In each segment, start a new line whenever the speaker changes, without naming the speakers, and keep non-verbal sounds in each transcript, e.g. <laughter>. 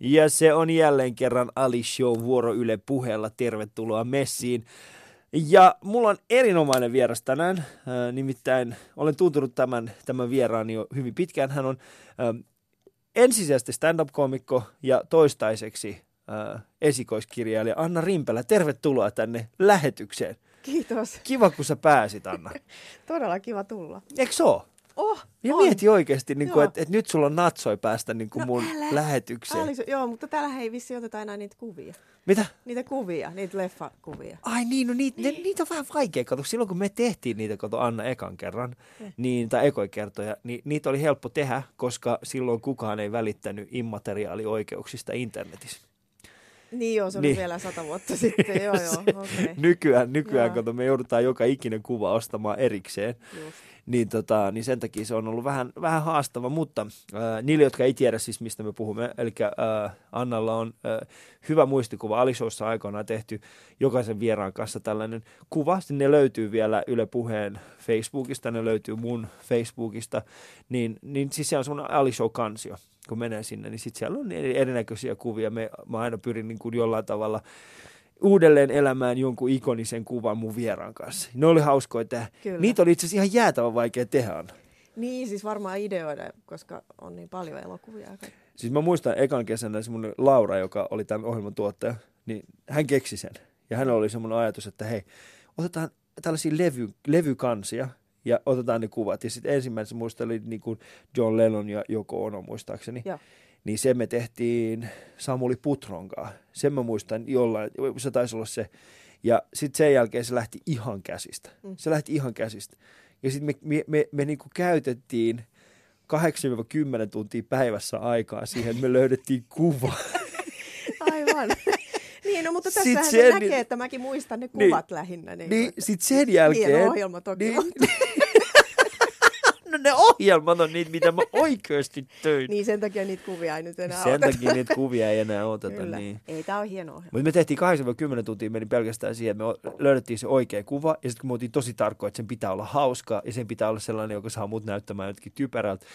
Ja se on jälleen kerran Ali Show vuoro Yle puheella. Tervetuloa messiin. Ja mulla on erinomainen vieras tänään, äh, nimittäin olen tuntunut tämän, tämän vieraan jo hyvin pitkään. Hän on äh, ensisijaisesti stand-up-komikko ja toistaiseksi äh, esikoiskirjailija Anna Rimpelä. Tervetuloa tänne lähetykseen.
Kiitos.
Kiva, kun sä pääsit, Anna. <laughs>
Todella kiva tulla.
Eikö se ole?
Oh,
Ja
on.
mieti oikeasti, niin kuin, että, että nyt sulla on natsoi päästä niin kuin
No
mun
älä.
lähetykseen.
Olisi, joo, mutta täällä ei vissi oteta enää niitä kuvia.
Mitä?
Niitä kuvia, niitä leffakuvia.
Ai niin, no niitä, ne, niitä on vähän vaikea. Kato, silloin kun me tehtiin niitä, kato Anna ekan kerran,
Eh.
niin, tai ekoja kertoja, niin niitä oli helppo tehdä, koska silloin kukaan ei välittänyt immateriaalioikeuksista internetissä.
Niin joo, se oli
Niin.
vielä sata vuotta <laughs> sitten. joo, joo. <laughs> Okay.
Nykyään, nykyään
Joo.
kato, me joudutaan joka ikinen kuva ostamaan erikseen.
Just.
Niin, tota, niin sen takia se on ollut vähän, vähän haastava, mutta äh, niille, jotka ei tiedä siis mistä me puhumme, eli äh, Annalla on äh, hyvä muistikuva, Alisoussa aikoinaan tehty jokaisen vieraan kanssa tällainen kuva, ne löytyy vielä Yle Puheen Facebookista, ne löytyy mun Facebookista, niin, niin siis se on semmoinen Alishow-kansio, kun menee sinne, niin sitten siellä on eri- erinäköisiä kuvia, me, mä aina pyrin niin kuin jollain tavalla uudelleen elämään jonkun ikonisen kuvan mun vieraan kanssa. Ne oli hauskoja tehdä.
Kyllä.
Niitä oli itse asiassa ihan jäätävän vaikea tehdä.
Niin, siis varmaan ideoida, koska on niin paljon elokuvia.
Siis mä muistan ekan kesänä semmoinen Laura, joka oli tämän ohjelman tuottaja, niin hän keksi sen. Ja hänellä oli semmoinen ajatus, että hei, otetaan tällaisia levy, levykansia ja otetaan ne kuvat. Ja sitten ensimmäisenä muistan oli niin kuin John Lennon ja Joko Ono muistaakseni.
Joo.
Niin se me tehtiin Samuli Putronkaan. Sen mä muistan jollain, se taisi olla se. Ja sitten sen jälkeen se lähti ihan käsistä.
Mm.
Se lähti ihan käsistä. Ja sitten me, me, me, me niinku käytettiin 8-10 tuntia päivässä aikaa siihen, että me löydettiin kuva. <laughs>
Aivan. niin, no mutta <laughs> tässähän
sen-
se näkee, että mäkin muistan ne
Niin.
kuvat lähinnä. Niin,
niin sitten sen jälkeen...
Hieno ohjelma toki.
Niin,
mutta-
no ne ohjelmat on niitä, mitä mä oikeasti töin.
niin sen takia niitä kuvia ei nyt enää
Sen
oteta.
takia niitä kuvia ei enää oteta.
Kyllä.
Niin.
Ei, tää on hieno ohjelma.
Mutta me tehtiin 8-10 tuntia, meni pelkästään siihen, että me löydettiin se oikea kuva, ja sitten kun me oltiin tosi tarkkoja, että sen pitää olla hauska, ja sen pitää olla sellainen, joka saa mut näyttämään jotenkin typerältä.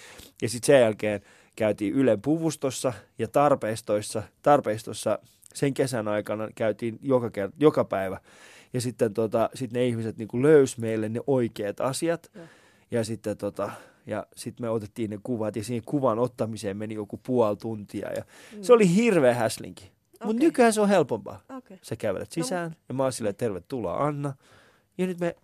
Ja sitten sen jälkeen käytiin Ylen puvustossa ja tarpeistoissa. Tarpeistossa sen kesän aikana käytiin joka, kert- joka päivä. Ja sitten tota, sit ne ihmiset niin löys meille ne oikeat asiat.
Joo.
Ja sitten tota, ja sitten me otettiin ne kuvat, ja siihen kuvan ottamiseen meni joku puoli tuntia. Ja
Mm.
se oli hirveä häslinki. Mutta
Okei.
nykyään se on helpompaa.
Okei.
Sä kävelet
No,
sisään ja mä oon silleen, tervetuloa Anna. Ja nyt me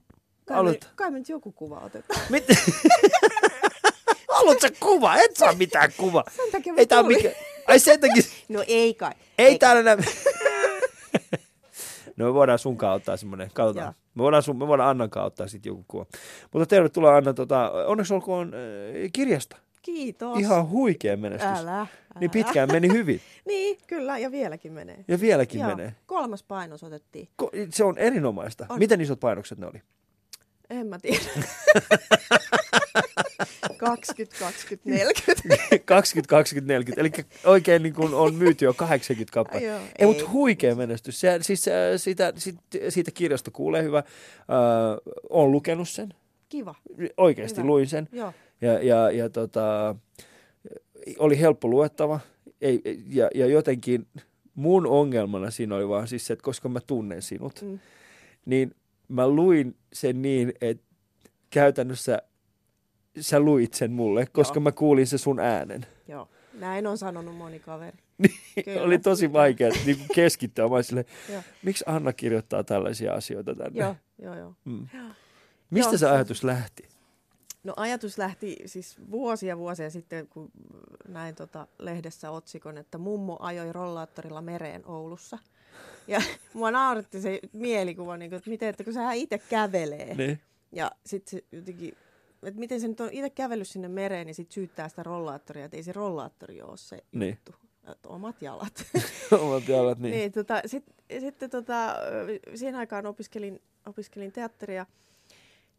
Kai, me,
aloit...
kai me nyt joku kuva otetaan.
Mit... <laughs> Haluat sä kuva? Et saa mitään kuva.
Sen takia
Ei tää mikä... Ai sen takia... <laughs>
No ei kai.
Ei täällä näy... <laughs> No me voidaan sun ottaa semmonen, katsotaan.
Joo.
Me voidaan, sun, me voidaan Annan ottaa sitten joku kuva. Mutta tervetuloa Anna, tota, onneksi olkoon äh, kirjasta.
Kiitos.
Ihan huikea menestys.
Älä, älä.
Niin pitkään meni hyvin. <laughs>
Niin, kyllä, ja vieläkin menee.
Ja vieläkin
Joo,
menee.
kolmas painos otettiin.
Ko- Se on erinomaista.
On.
Miten isot painokset ne oli?
En mä tiedä. <laughs> 20, 20, 40.
20, 20, 40. Eli oikein niin kuin on myyty jo 80 kappaletta.
Joo,
Ei,
ei.
mutta huikea menestys. Se, siis, äh, siitä, siitä, siitä kirjasta kuulee hyvä. Äh, olen lukenut sen.
Kiva.
Oikeasti
Hyvä.
luin sen.
Joo.
Ja, ja, ja tota, oli helppo luettava. Ei, ja, ja jotenkin mun ongelmana siinä oli vaan siis se, että koska mä tunnen sinut,
Mm.
niin mä luin sen niin, että käytännössä sä luit sen mulle, koska
Joo.
mä kuulin se sun äänen.
Joo. Näin on sanonut moni kaveri. <laughs>
Niin, oli tosi vaikea niin kuin keskittyä. Mä
Joo.
miksi Anna kirjoittaa tällaisia asioita tänne?
Joo, joo, joo.
Mm. Mistä
Joo,
se
se-
ajatus lähti?
No ajatus lähti siis vuosia vuosia sitten, kun näin tota lehdessä otsikon, että mummo ajoi rollaattorilla mereen Oulussa. Ja <laughs> mua nauratti se mielikuva, niin kuin, että miten, että kun sehän itse kävelee.
Niin.
Ja sitten se jotenkin, että miten se nyt on itse kävellyt sinne mereen, niin sitten syyttää sitä rollaattoria, että ei se rollaattori ole se
Niin.
juttu. Että omat jalat. <laughs>
Omat jalat, niin.
niin. niin tota, sit, sitten tota, siihen aikaan opiskelin, opiskelin teatteria,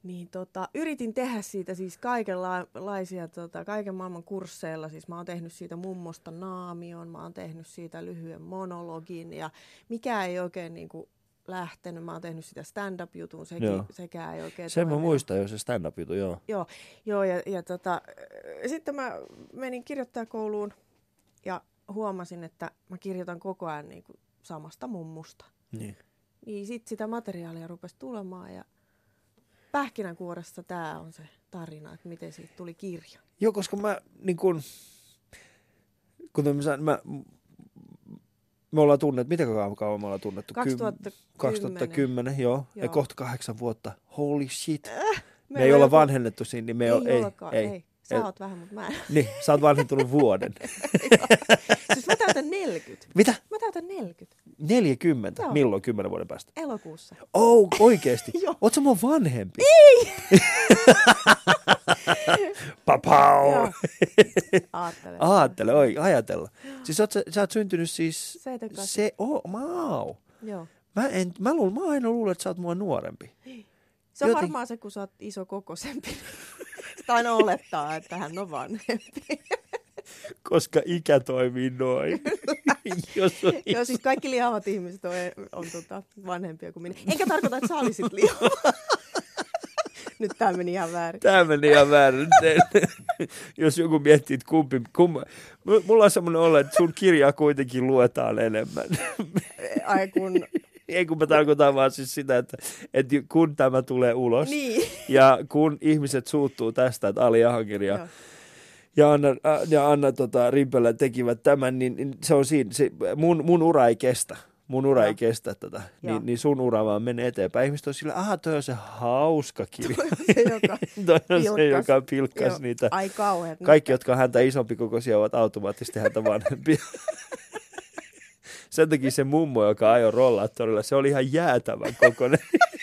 niin tota, yritin tehdä siitä siis kaikenlaisia, tota, kaiken maailman kursseilla. Siis mä oon tehnyt siitä mummosta naamion, mä oon tehnyt siitä lyhyen monologin ja mikä ei oikein niinku lähtenyt. Mä oon tehnyt sitä stand-up-jutun, sekin,
Joo.
sekään ei oikein
Sen mä muistan jo se stand-up-jutu, joo.
Joo, joo ja, ja tota, sitten mä menin kirjoittajakouluun ja huomasin, että mä kirjoitan koko ajan niin kuin samasta mummusta.
Niin.
Niin sit sitä materiaalia rupesi tulemaan ja pähkinänkuoressa tämä on se tarina, että miten siitä tuli kirja.
Joo, koska mä niin kun, kuten mä, mä me ollaan tunnettu, miten kauan, kauan me ollaan tunnettu?
2010.
2010, joo. joo. Ja kohta kahdeksan vuotta. Holy shit.
Äh,
Me, ei olla
joku-
vanhennettu siinä, niin me
Ei,
ei,
ei
ei,
olekaan,
ei.
ei. Sä
ei.
oot vähän, mutta mä en.
Niin, sä oot vanhentunut vuoden. <laughs>
siis mä täytän 40.
Mitä?
Mä täytän 40.
40?
Joo.
Milloin kymmenen vuoden päästä?
Elokuussa.
Oh, oikeesti? <laughs> Oot sä mua vanhempi? Ei! <laughs> Papau! <laughs>
Aattele.
Aattele, oi, ajatella. Siis oot, sä, sä oot syntynyt siis...
78.
Se, oh, wow.
Joo.
Mä, en, mä, luul, mä aina luulen, että sä oot mua nuorempi.
Se on
Joten-
varmaan se, kun sä oot iso kokoisempi. Sitä aina olettaa, että hän on vanhempi.
Koska ikä toimii noin. <laughs> Jos on
Joo, siis kaikki lihavat ihmiset on, on tota, vanhempia kuin minä. Enkä tarkoita, että sä olisit lihava. <laughs> Nyt tämä meni ihan väärin.
Tämä meni ihan väärin. <laughs> Jos joku miettii, että kumpi, kumma. Mulla on semmoinen olo, että sun kirjaa kuitenkin luetaan enemmän.
Ai kun...
Ei kun mä tarkoitan vaan siis sitä, että, että kun tämä tulee ulos
Niin.
ja kun ihmiset suuttuu tästä, että Ali Ahankirja
Joo.
Ja Anna, ja Anna tota, Rimpelä tekivät tämän, niin, niin se on siinä. Se, mun, mun ura ei kestä. Mun ura
Joo.
ei kestä tätä. Niin, niin sun ura vaan menee eteenpäin. Ihmiset on sillä, aha, toi on se hauska kirja.
se, joka <laughs>
toi on se,
pilkkas.
joka pilkkas
Joo.
niitä.
Ai kauheat.
Kaikki, jotka on häntä isompi kokoisia, ovat automaattisesti häntä vanhempia. <laughs> Sen takia se mummo, joka ajoi rollaattorilla, se oli ihan jäätävän kokoinen. <laughs>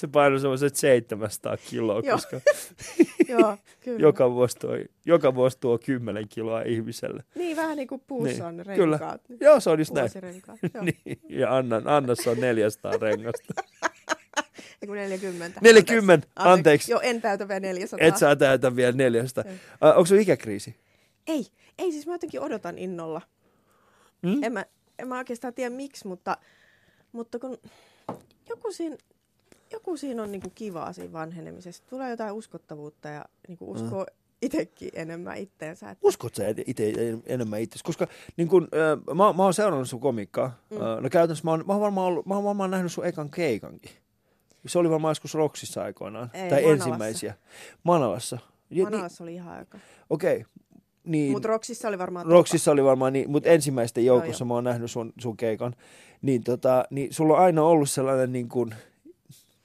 se painoi semmoiset 700 kiloa,
Joo.
koska <laughs>
Joo, kyllä.
joka vuosi, toi, joka vuosi tuo 10 kiloa ihmiselle.
Niin vähän niin kuin puussa on
Niin, kyllä.
renkaat.
Joo, se on just näin. <laughs>
Joo.
Niin, ja Annan, Annassa on 400 rengasta.
Ei kun 40.
40, <laughs> anteeksi.
Joo, en täytä vielä 400.
Et saa täytä vielä 400.
Ei.
Uh, onko se ikäkriisi?
Ei, ei siis mä jotenkin odotan innolla.
Mm?
En, mä, en mä oikeastaan tiedä miksi, mutta, mutta kun joku siinä, joku siinä on niinku kivaa siinä vanhenemisessa. Tulee jotain uskottavuutta ja niinku uskoo mm. itsekin enemmän itteensä. Että,
Uskot sä itse enemmän itse? Koska niin kun, äh, mä, mä oon seurannut sun komiikkaa. Mm.
Mm.
Äh, no käytännössä mä oon, mä, oon varmaan ollut, mä oon varmaan nähnyt sun ekan keikankin. Se oli varmaan joskus Roksissa aikoinaan.
Ei,
tai
Manalassa.
ensimmäisiä. Manalassa. Ja, niin,
Manalassa oli ihan aika.
Okei. Okay. Niin,
Mutta Roksissa oli varmaan
Roksissa oli varmaan niin, mutta ensimmäisten
Joo,
joukossa mä oon nähnyt sun, sun keikan. Niin, tota, niin sulla on aina ollut sellainen niin kuin,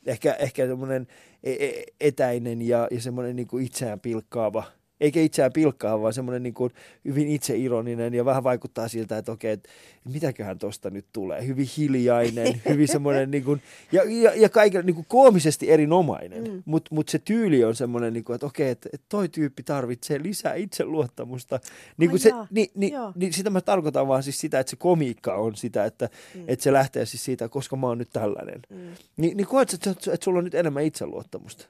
ehkä, ehkä semmoinen e- e- etäinen ja, ja semmoinen niin kuin itseään pilkkaava, eikä itseään pilkkaava, vaan semmoinen niin kuin hyvin itseironinen ja vähän vaikuttaa siltä, että okei, että mitäköhän tosta nyt tulee. Hyvin hiljainen, <laughs> hyvin semmoinen niin kuin, ja, ja, ja kaiken niin kuin koomisesti erinomainen, mm. Mutta mut se tyyli on semmoinen, niin kuin, että okei, että, että toi tyyppi tarvitsee lisää itseluottamusta. Niin, kuin
Ai
se,
jaa,
niin, niin,
joo.
niin sitä mä tarkoitan vaan siis sitä, että se komiikka on sitä, että, mm. Että se lähtee siis siitä, koska mä oon nyt tällainen.
Mm.
Ni, niin koet, että, että, sulla on nyt enemmän itseluottamusta?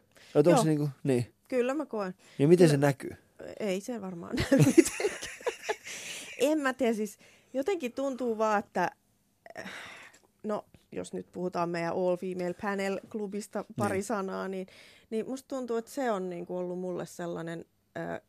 Joo.
se niin, kuin, niin.
Kyllä mä koen.
Ja miten se
Kyllä.
näkyy?
Ei se varmaan <laughs> näy mitenkään. en mä tiedä, siis jotenkin tuntuu vaan, että äh, no jos nyt puhutaan meidän All Female Panel-klubista pari
Niin.
sanaa, niin, niin musta tuntuu, että se on niinku ollut mulle sellainen äh,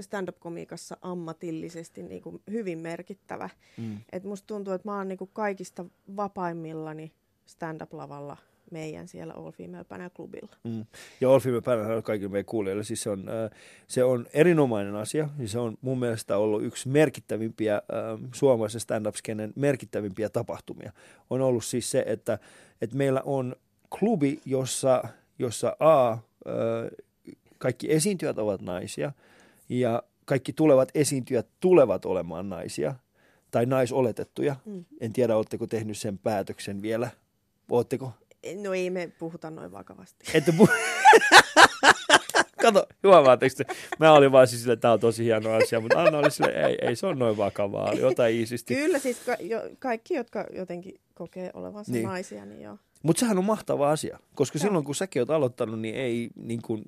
stand-up-komiikassa ammatillisesti niinku hyvin merkittävä.
Mm.
Et musta tuntuu, että mä oon niinku kaikista vapaimmillani stand-up-lavalla meidän siellä All Female Panel-klubilla.
Mm. Ja All Female Panel kaikille meidän kuulijoille, siis se on, äh, se on erinomainen asia. Se on mun mielestä ollut yksi merkittävimpiä, äh, suomalaisen stand-up-skenen merkittävimpiä tapahtumia. On ollut siis se, että, että meillä on klubi, jossa, jossa A, äh, kaikki esiintyjät ovat naisia ja kaikki tulevat esiintyjät tulevat olemaan naisia tai naisoletettuja.
Mm.
En tiedä, oletteko tehnyt sen päätöksen vielä. Ootteko?
No ei me puhuta noin vakavasti.
Että pu- <laughs> Kato, huomaatteko te? Mä olin vaan siis silleen, että tämä on tosi hieno asia, mutta Anna oli silleen, ei, ei se on noin vakavaa, jotain iisisti.
Kyllä siis ka- jo, kaikki, jotka jotenkin kokee olevansa
Niin.
naisia, niin joo.
Mutta sehän on mahtava asia, koska
Joo.
silloin kun säkin oot aloittanut, niin ei niin kuin,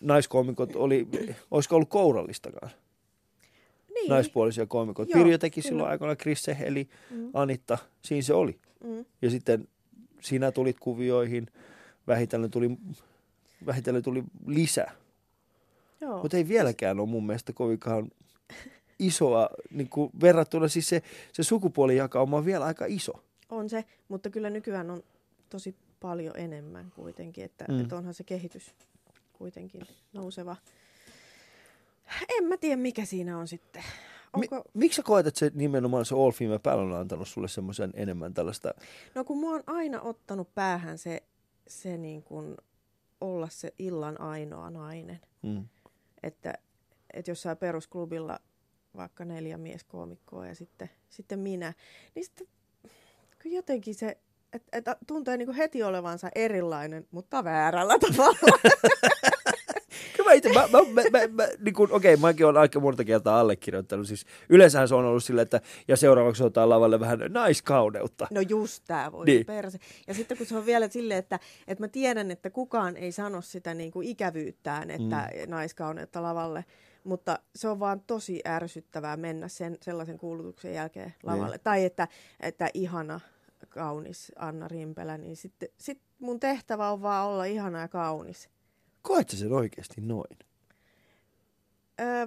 naiskoomikot oli, olisiko ollut kourallistakaan,
Niin.
naispuolisia koomikot.
Joo,
Pirjo teki
kyllä.
silloin aikana, Chris Seheli,
Mm,
Anitta, siinä se oli.
mm,
Ja sitten sinä tulit kuvioihin, vähitellen tuli, vähitellen tuli lisää.
joo.
Mutta ei vieläkään ole mun mielestä kovinkaan isoa niin kuin verrattuna, siis se, se sukupuolijakauma on vielä aika iso.
On se, mutta kyllä nykyään on tosi paljon enemmän kuitenkin, että, mm. että onhan se kehitys kuitenkin nouseva. En mä tiedä, mikä siinä on sitten.
Onko... Mi- miksi sä koet, että se nimenomaan se All Female Panel on antanut sulle semmoisen enemmän tällaista?
No kun mua on aina ottanut päähän se, se niin kuin olla se illan ainoa nainen. Mm. Että, että jossain perusklubilla vaikka neljä mieskoomikkoa ja sitten, sitten minä, niin sitten kyllä jotenkin se, että et, tuntee niin kuin heti olevansa erilainen, mutta väärällä tavalla. <laughs>
mä itse, mä, mä, mä, mä, mä niin kuin, okei, okay, mäkin olen aika monta kertaa allekirjoittanut. Siis yleensähän se on ollut silleen, että ja seuraavaksi otetaan lavalle vähän naiskauneutta.
No just tää voi niin. perse. Ja sitten kun se on vielä silleen, että, että mä tiedän, että kukaan ei sano sitä niin kuin ikävyyttään, että mm. naiskauneutta lavalle. Mutta se on vaan tosi ärsyttävää mennä sen, sellaisen kuulutuksen jälkeen lavalle. Niin. Tai että, että ihana, kaunis Anna Rimpelä, niin sitten sit mun tehtävä on vaan olla ihana ja kaunis.
Koet sen oikeasti noin?
Öö,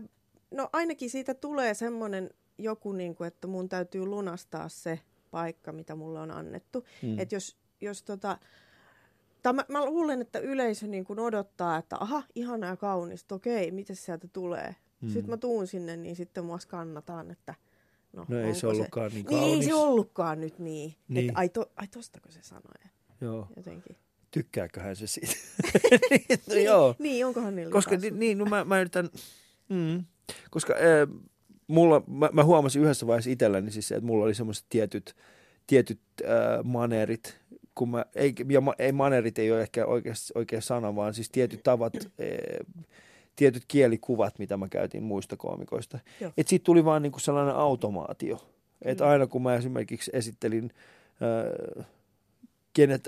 no ainakin siitä tulee semmoinen joku, niin kuin, että mun täytyy lunastaa se paikka, mitä mulle on annettu. Hmm. Että jos, jos tota, tai mä, mä luulen, että yleisö niin kuin odottaa, että aha, ihana ja kaunista, okei, miten sieltä tulee. Hmm. Sitten mä tuun sinne, niin sitten mua skannataan, että
no, no ei se ollutkaan
se...
niin
kaunis. Niin ei se ollutkaan nyt niin. niin. Että, ai, to, ai tostako se sanoi?
Joo.
Jotenkin
tykkääköhän se siitä. <laughs>
niin, no, joo. niin, onkohan niillä
Koska ni, niin, no mä, mä yritän, mm, koska äh, mulla, mä, mä huomasin yhdessä vaiheessa itselläni siis, että mulla oli semmoiset tietyt, tietyt äh, maneerit, kun mä, ei, ja ma, ei manerit ei ole ehkä oikea, oikea sana, vaan siis tietyt tavat, äh, tietyt kielikuvat, mitä mä käytin muista koomikoista. Että siitä tuli vaan niinku sellainen automaatio. Että aina kun mä esimerkiksi esittelin... Äh, kenet,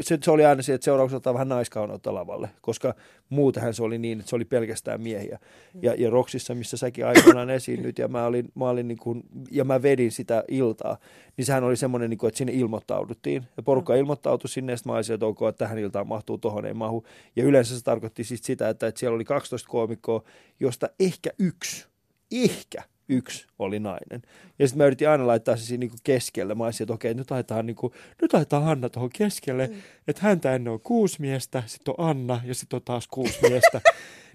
se, se oli aina se, että seuraavaksi ottaa vähän naiskaunoutta lavalle, koska muutenhan se oli niin, että se oli pelkästään miehiä. Ja, ja Roksissa, missä säkin aikoinaan esiinnyt, ja mä, olin, mä, olin niin kuin, ja mä vedin sitä iltaa, niin sehän oli semmoinen, niin kuin, että sinne ilmoittauduttiin. Ja porukka mm. ilmoittautui sinne, ja mä olisin, että ok, että tähän iltaan mahtuu, tohon ei mahu. Ja yleensä se tarkoitti siis sitä, että, että siellä oli 12 koomikkoa, josta ehkä yksi, ehkä yksi oli nainen. Ja sitten mä yritin aina laittaa se siinä niinku keskelle. Mä olisin, että okei, nyt laitetaan, niinku, nyt laitetaan Hanna tuohon keskelle. Mm. Että häntä ennen on kuusi miestä, sitten on Anna ja sitten on taas kuusi <laughs> miestä.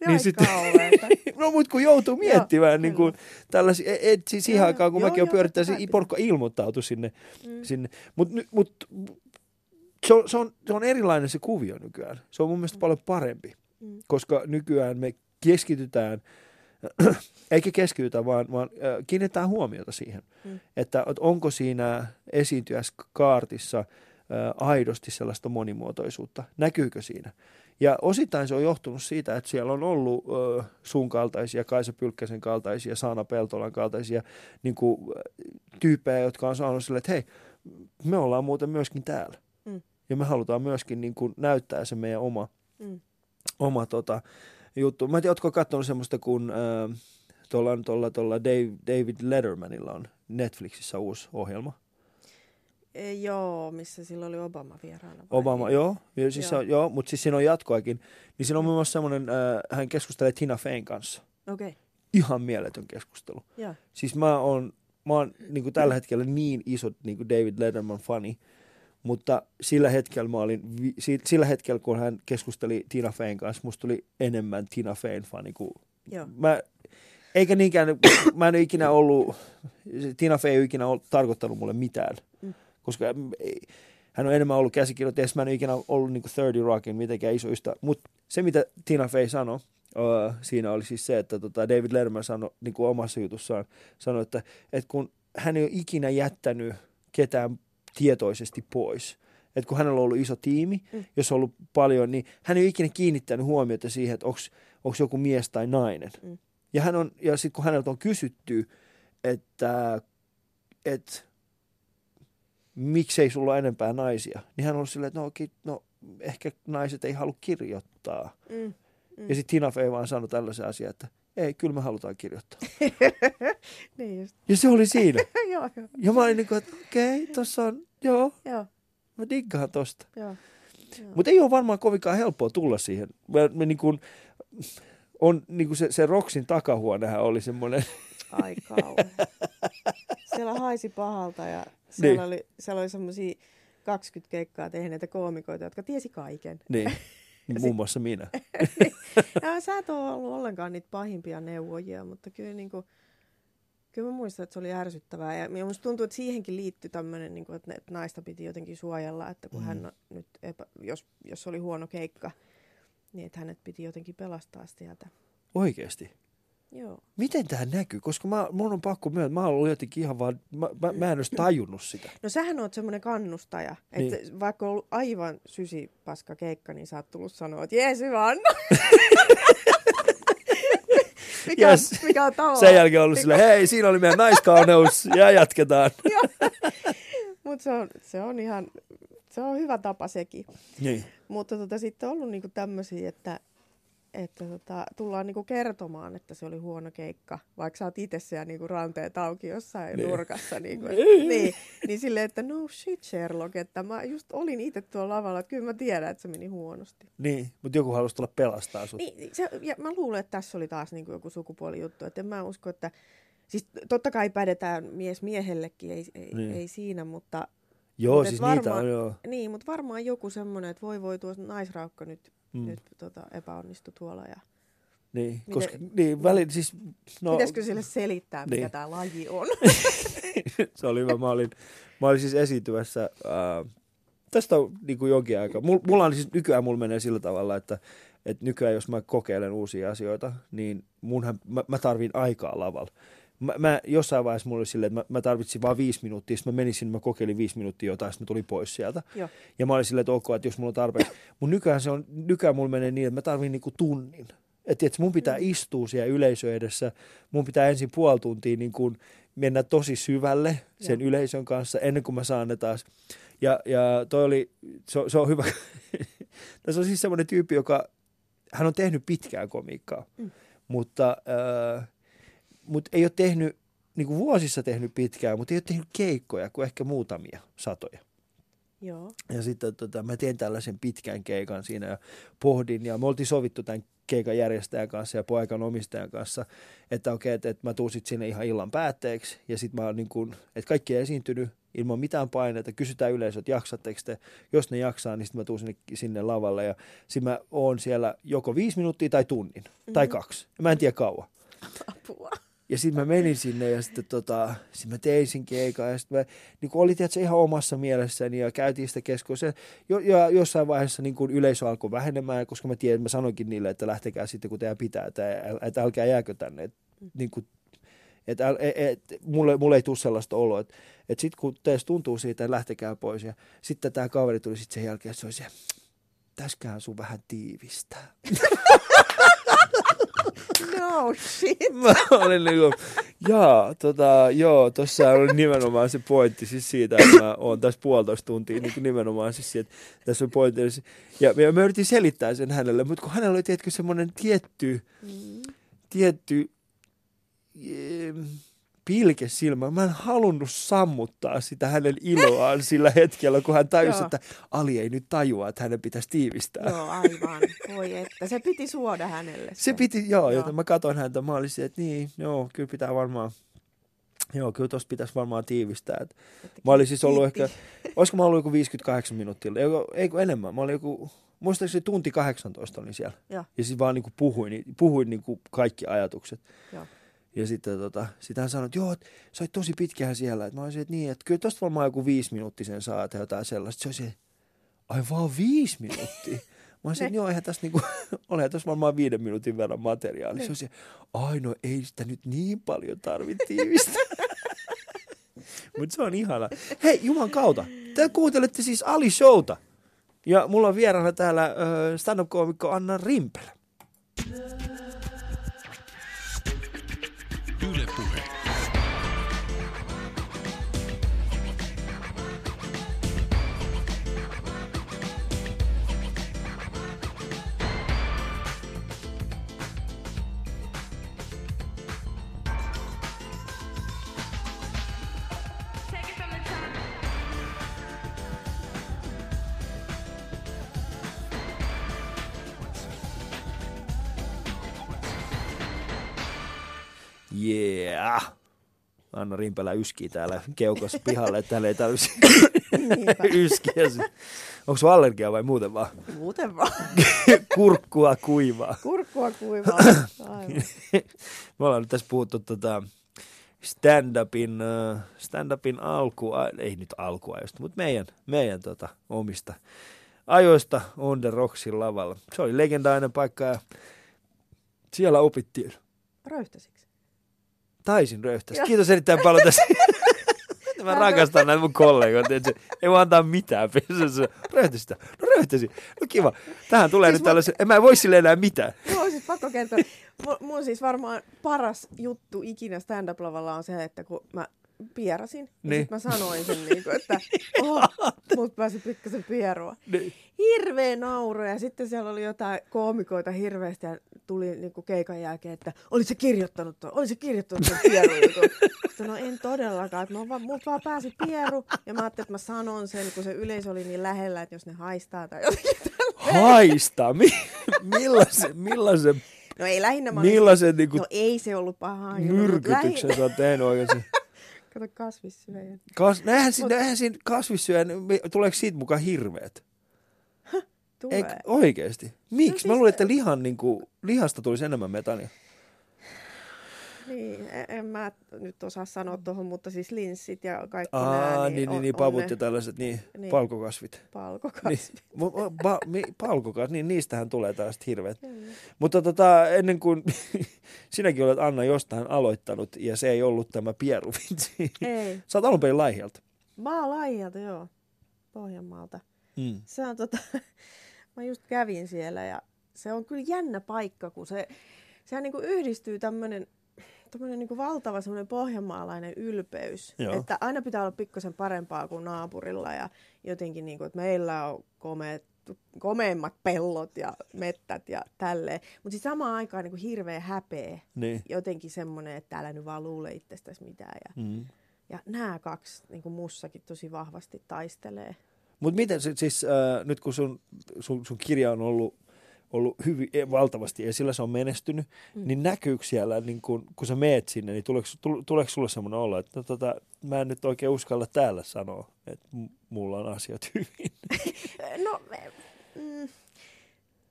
niin sitten, <laughs>
no mutta kun joutuu miettimään niin kuin, tällaisia, et, et, siis ihan aikaan kun joo, mäkin olen pyörittänyt, se porukka ilmoittautui sinne. Mm. sinne. Mutta mut, se, on, se, on, se on erilainen se kuvio nykyään. Se on mun mielestä mm. paljon parempi, mm. koska nykyään me keskitytään – eikä keskitytä, vaan, vaan kiinnitetään huomiota siihen, mm. että, että onko siinä esiintyjäskaartissa aidosti sellaista monimuotoisuutta, näkyykö siinä. Ja osittain se on johtunut siitä, että siellä on ollut ö, sun kaltaisia, Kaisa Pylkkäsen kaltaisia, Saana Peltolan kaltaisia niin kuin, tyyppejä, jotka on saanut sille, että hei, me ollaan muuten myöskin täällä. Mm. Ja me halutaan myöskin niin kuin, näyttää se meidän oma, mm. oma tota, juttu. Mä en tiedä, ootko katsonut semmoista, kun äh, tuolla, tuolla, tuolla Dave, David Lettermanilla on Netflixissä uusi ohjelma.
E, joo, missä silloin oli Obama vieraana.
Obama, joo, ja siis joo. On, joo mutta siis siinä on jatkoakin. Niin siinä on muun muassa semmoinen, äh, hän keskustelee Tina Fein kanssa.
Okei. Okay.
Ihan mieletön keskustelu.
Ja.
Siis mä oon, mä oon niin kuin tällä hetkellä niin iso niin kuin David Letterman fani, mutta sillä hetkellä, mä olin, sillä hetkellä, kun hän keskusteli Tina Fein kanssa, musta tuli enemmän Tina Fein fani kuin...
Joo.
Mä, eikä niinkään, mä en ikinä ollut, Tina Fey ei ikinä ollut, tarkoittanut mulle mitään, mm. koska ei, hän on enemmän ollut käsikirjoittaja, mä en ole ikinä ollut niin 30 Rockin mitenkään iso ystävä. Mutta se, mitä Tina Fey sanoi, uh, siinä oli siis se, että tota David Letterman sanoi niin kuin omassa jutussaan, sanoi, että, että kun hän ei ole ikinä jättänyt ketään tietoisesti pois. Että kun hänellä on ollut iso tiimi, mm. jos on ollut paljon, niin hän ei ole ikinä kiinnittänyt huomiota siihen, että onko joku mies tai nainen. Mm. Ja, hän on, ja sitten kun häneltä on kysytty, että, että miksei sulla ole enempää naisia, niin hän on ollut silleen, että no, okay, no ehkä naiset ei halua kirjoittaa. Mm. Mm. Ja sitten Tina Fey vaan sanoi tällaisen asian, että ei, kyllä me halutaan kirjoittaa. <laughs>
niin just.
Ja se oli siinä. <laughs>
joo, joo.
Ja mä olin niin kuin, että okei, okay, tossa on, joo,
joo.
mä diggaan tosta.
Joo.
Mutta ei ole varmaan kovinkaan helppoa tulla siihen. Me, me niin kuin, on niin kuin se, se Roxin takahuonehan oli semmoinen, <laughs>
Ai kauhean. Siellä haisi pahalta ja siellä
Niin.
oli, siellä oli semmoisia 20 keikkaa tehneitä koomikoita, jotka tiesi kaiken.
niin, muun muassa minä. <laughs>
Ja sä et ole ollut ollenkaan niitä pahimpia neuvojia, mutta kyllä, niin kuin, kyllä mä muistan, että se oli ärsyttävää. Ja minusta tuntuu, että siihenkin liittyi tämmöinen, niin kuin, että, että naista piti jotenkin suojella, että kun
mm.
hän nyt, epä, jos, jos oli huono keikka, niin että hänet piti jotenkin pelastaa sieltä.
Oikeasti.
Joo.
Miten tämä näkyy? Koska mä, mun on pakko myöntää, mä ollut jotenkin ihan vaan, mä, mä, mä en olisi tajunnut sitä.
No sähän oot semmoinen kannustaja, että
Niin.
vaikka on ollut aivan sysipaska keikka, niin sä oot tullut sanoa, että jees, hyvä Anna. mikä,
Yes.
on, mikä on tavallaan.
Sen jälkeen on ollut silleen, hei, siinä oli meidän naiskauneus ja jatketaan. <laughs>
Mutta se on, se on ihan, se on hyvä tapa sekin.
Niin.
Mutta tota, sitten on ollut niinku tämmöisiä, että, että tota, tullaan niinku kertomaan, että se oli huono keikka, vaikka sä oot itse siellä niinku ranteet auki jossain
Niin.
niin. nurkassa. Niinku, et, <laughs> niin, niin silleen, että no shit Sherlock, että mä just olin itse tuolla lavalla, että kyllä mä tiedän, että se meni huonosti.
Niin, mutta joku halusi tulla pelastaa sut.
Niin, se, ja mä luulen, että tässä oli taas niinku joku sukupuolijuttu, että en mä usko, että Siis totta kai pädetään mies miehellekin, ei, ei,
Niin.
niin. ei siinä, mutta
Joo,
Mut
siis niitä on
varmaan-
joo.
niin, mutta varmaan joku semmoinen, että voi voi tuo naisraukka nyt,
Mm.
nyt tota, epäonnistu tuolla. Ja...
Niin,
Miten-
koska, niin, väli, siis, no,
Pitäisikö sille selittää, mikä
niin.
tämä laji on? <laughs>
se oli hyvä. Mä olin, mä olin siis esiintymässä, ää, tästä on niin kuin jonkin aikaa. Mul, mulla on siis, nykyään mulla menee sillä tavalla, että, että nykyään jos mä kokeilen uusia asioita, niin munhan, mä, mä tarvin aikaa lavalla. Mä, mä, jossain vaiheessa mulla oli silleen, että mä, mä tarvitsin vain viisi minuuttia, sitten mä menisin, mä kokeilin viisi minuuttia jotain, sitten mä tulin pois sieltä.
Joo.
Ja mä olin silleen, että ok, että jos mulla on tarpeeksi. Mun nykyään se on, nykyään mulla menee niin, että mä tarvin niinku tunnin. Että et mun pitää
Mm.
istua siellä yleisö edessä, mun pitää ensin puoli tuntia niin kuin mennä tosi syvälle sen
Joo.
yleisön kanssa ennen kuin mä saan ne taas. Ja, ja toi oli, se, on- se on hyvä. <laughs> Tässä on siis semmoinen tyyppi, joka, hän on tehnyt pitkään komiikkaa,
Mm.
mutta, äh, mutta ei ole tehnyt, niin kuin vuosissa tehnyt pitkään, mutta ei ole tehnyt keikkoja kuin ehkä muutamia satoja.
Joo.
Ja sitten tota, mä tein tällaisen pitkän keikan siinä ja pohdin, ja me oltiin sovittu tämän keikan järjestäjän kanssa ja paikan omistajan kanssa, että okei, että, että mä tuun sitten sinne ihan illan päätteeksi, ja sitten mä oon niin kuin, että kaikki on esiintynyt ilman mitään paineita, kysytään yleisöt, että jaksatteko te, jos ne jaksaa, niin sitten mä tuun sinne, sinne lavalle, ja sitten mä oon siellä joko viisi minuuttia tai tunnin, mm-hmm. tai kaksi, mä en tiedä kauan.
Apua.
Ja sitten mä menin sinne ja sitten tota, sit mä tein sen keikan ja sitten mä niin oli tietysti ihan omassa mielessäni ja käytiin sitä keskustelua. Jo, ja jossain vaiheessa niin kun yleisö alkoi vähenemään, koska mä tiedän, mä sanoinkin niille, että lähtekää sitten kun teidän pitää, että, että älkää jääkö tänne. Et, niin kun, et, äl- et, et, mulle, mulle ei tule sellaista oloa, että et sitten kun teistä tuntuu siitä, että lähtekää pois. Ja sitten tämä kaveri tuli sitten sen jälkeen, että se oli se, tässäkään sun vähän tiivistää. <laughs>
No shit.
Mä olin niinku, jaa, tota, joo, tossa on nimenomaan se pointti siis siitä, että mä oon tässä puolitoista tuntia niin kuin nimenomaan siis siitä, että tässä on pointti. Ja mä, mä yritin selittää sen hänelle, mutta kun hänellä oli tietkö semmoinen tietty,
Mm.
tietty em, pilke silmä. Mä en halunnut sammuttaa sitä hänen iloaan <laughs> sillä hetkellä, kun hän tajusi,
Joo.
että Ali ei nyt tajua, että hänen pitäisi tiivistää.
Joo, aivan. Voi että. Se piti suoda hänelle.
Se piti, joo, joo. Joten mä katsoin häntä, mä olin se, että niin, joo, kyllä pitää varmaan, joo, kyllä tosta pitäisi varmaan tiivistää. Et
Että
mä olin siis ollut ehkä, olisiko mä ollut joku 58 minuuttia, ei, ei kun enemmän, mä olin joku, muistaakseni tunti 18 olin siellä.
Joo.
Ja siis vaan niin kuin puhuin, puhuin niin kuin kaikki ajatukset.
Joo.
Ja sitten tota, sit hän sanoi, että joo, että sä olit tosi pitkään siellä. Et mä olisin, että niin, että kyllä tosta varmaan joku viisi minuuttisen saa tai jotain sellaista. Se olisi, ai vaan viisi minuuttia. <laughs> Mä olisin, että joo, eihän tässä niinku, <laughs> olehan tässä varmaan viiden minuutin verran materiaalia. Se olisi, ai no ei sitä nyt niin paljon tarvitse tiivistää. <laughs> Mutta se on ihana. Hei, Juman kautta. Te kuuntelette siis Ali Showta. Ja mulla on vieraana täällä stand-up-koomikko Anna Rimpelä. Yeah. Anna Rimpelä yskii täällä keukossa pihalle, että täällä ei tarvitse <laughs> yskiä. Onko sulla allergia vai muuten vaan?
Muuten vaan. <laughs>
Kurkkua kuivaa.
Kurkkua kuivaa. Aivan. <laughs>
Me ollaan nyt tässä puhuttu tota stand-upin, äh, stand-upin alkua, ei nyt alkuajosta, mutta meidän, meidän tota, omista ajoista On The Rocksin lavalla. Se oli legendainen paikka ja siellä opittiin.
Röyhtäisikö?
Taisin röyhtäisi.
Joo.
Kiitos erittäin paljon tästä. <laughs> Mä rakastan näitä mun kollegoita. että se Ei voi antaa mitään. Se Röyhtäisi sitä. No röyhtäisi. No kiva. Tähän tulee
Siis
nyt tällaisen. En mä voi sille enää mitään.
Mulla on siis pakko kertoa. Mun, mun siis varmaan paras juttu ikinä stand-up-lavalla on se, että kun mä pierasin, ja
Niin.
sit mä sanoin sen, niin kuin, että <laughs> oh, mut pääsi pikkasen pierua.
Niin.
Hirveä nauru ja sitten siellä oli jotain koomikoita hirveästi ja tuli niin kuin keikan jälkeen, että oli se kirjoittanut tuon, oli se kirjoittanut tuon pierujutun. Sitten no en todellakaan, että mä vaan, mut vaan pääsi pieru ja mä ajattelin, että mä sanon sen, kun se yleisö oli niin lähellä, että jos ne haistaa tai jotenkin tälleen.
Haista. Mi- millaisen, millaisen,
No ei lähinnä mä
millaisen niin kuin,
No ei se ollut mut
myrkytyksen
lähinnä-
sä oot tehnyt oikeasti?
Kato kasvissyöjä.
Kas, näinhän, siinä, näinhän siinä kasvissyöjän, tuleeko siitä mukaan hirveet?
Tulee.
Eik, oikeasti? Miksi?
No siis-
Mä luulen, että lihan, niin kuin, lihasta tulisi enemmän metania.
Niin, en, en mä nyt osaa sanoa tuohon, mutta siis linssit ja kaikki
Aa,
nää,
niin, niin,
on,
niin,
on
pavut
ne
ja tällaiset, niin,
Niin.
palkokasvit. Niin,
palkokasvit.
mu- pa, mi, palkokasvit, niin niistähän tulee tällaiset hirveät. Mutta tota, ennen kuin <laughs> sinäkin olet Anna jostain aloittanut, ja se ei ollut tämä pieruvitsi.
Ei. <laughs>
Sä oot alun perin Laihialta.
Mä oon Laijalta, joo. Pohjanmaalta.
Mm.
Se on tota, <laughs> mä just kävin siellä ja se on kyllä jännä paikka, kun se, sehän niinku yhdistyy tämmönen, tämmönen niinku valtava semmoinen pohjanmaalainen ylpeys.
Joo.
Että aina pitää olla pikkasen parempaa kuin naapurilla ja jotenkin niinku, että meillä on komeet, komeimmat pellot ja mettät ja tälleen. Mutta sitten samaan aikaan niinku hirveä häpeä.
Niin.
Jotenkin semmoinen, että älä nyt vaan luule itsestäsi mitään. Ja,
Mm.
ja nämä kaksi niin kuin mussakin tosi vahvasti taistelee.
Mutta miten se, siis äh, nyt kun sun, sun, sun kirja on ollut, ollut hyvin eh, valtavasti esillä, se on menestynyt, mm. niin näkyykö siellä, niin kun, kun sä meet sinne, niin tuleeko, tul- tuleeko sulle semmoinen olo, että no, tota, mä en nyt oikein uskalla täällä sanoa, että mulla on asiat <laughs> hyvin.
No, mm,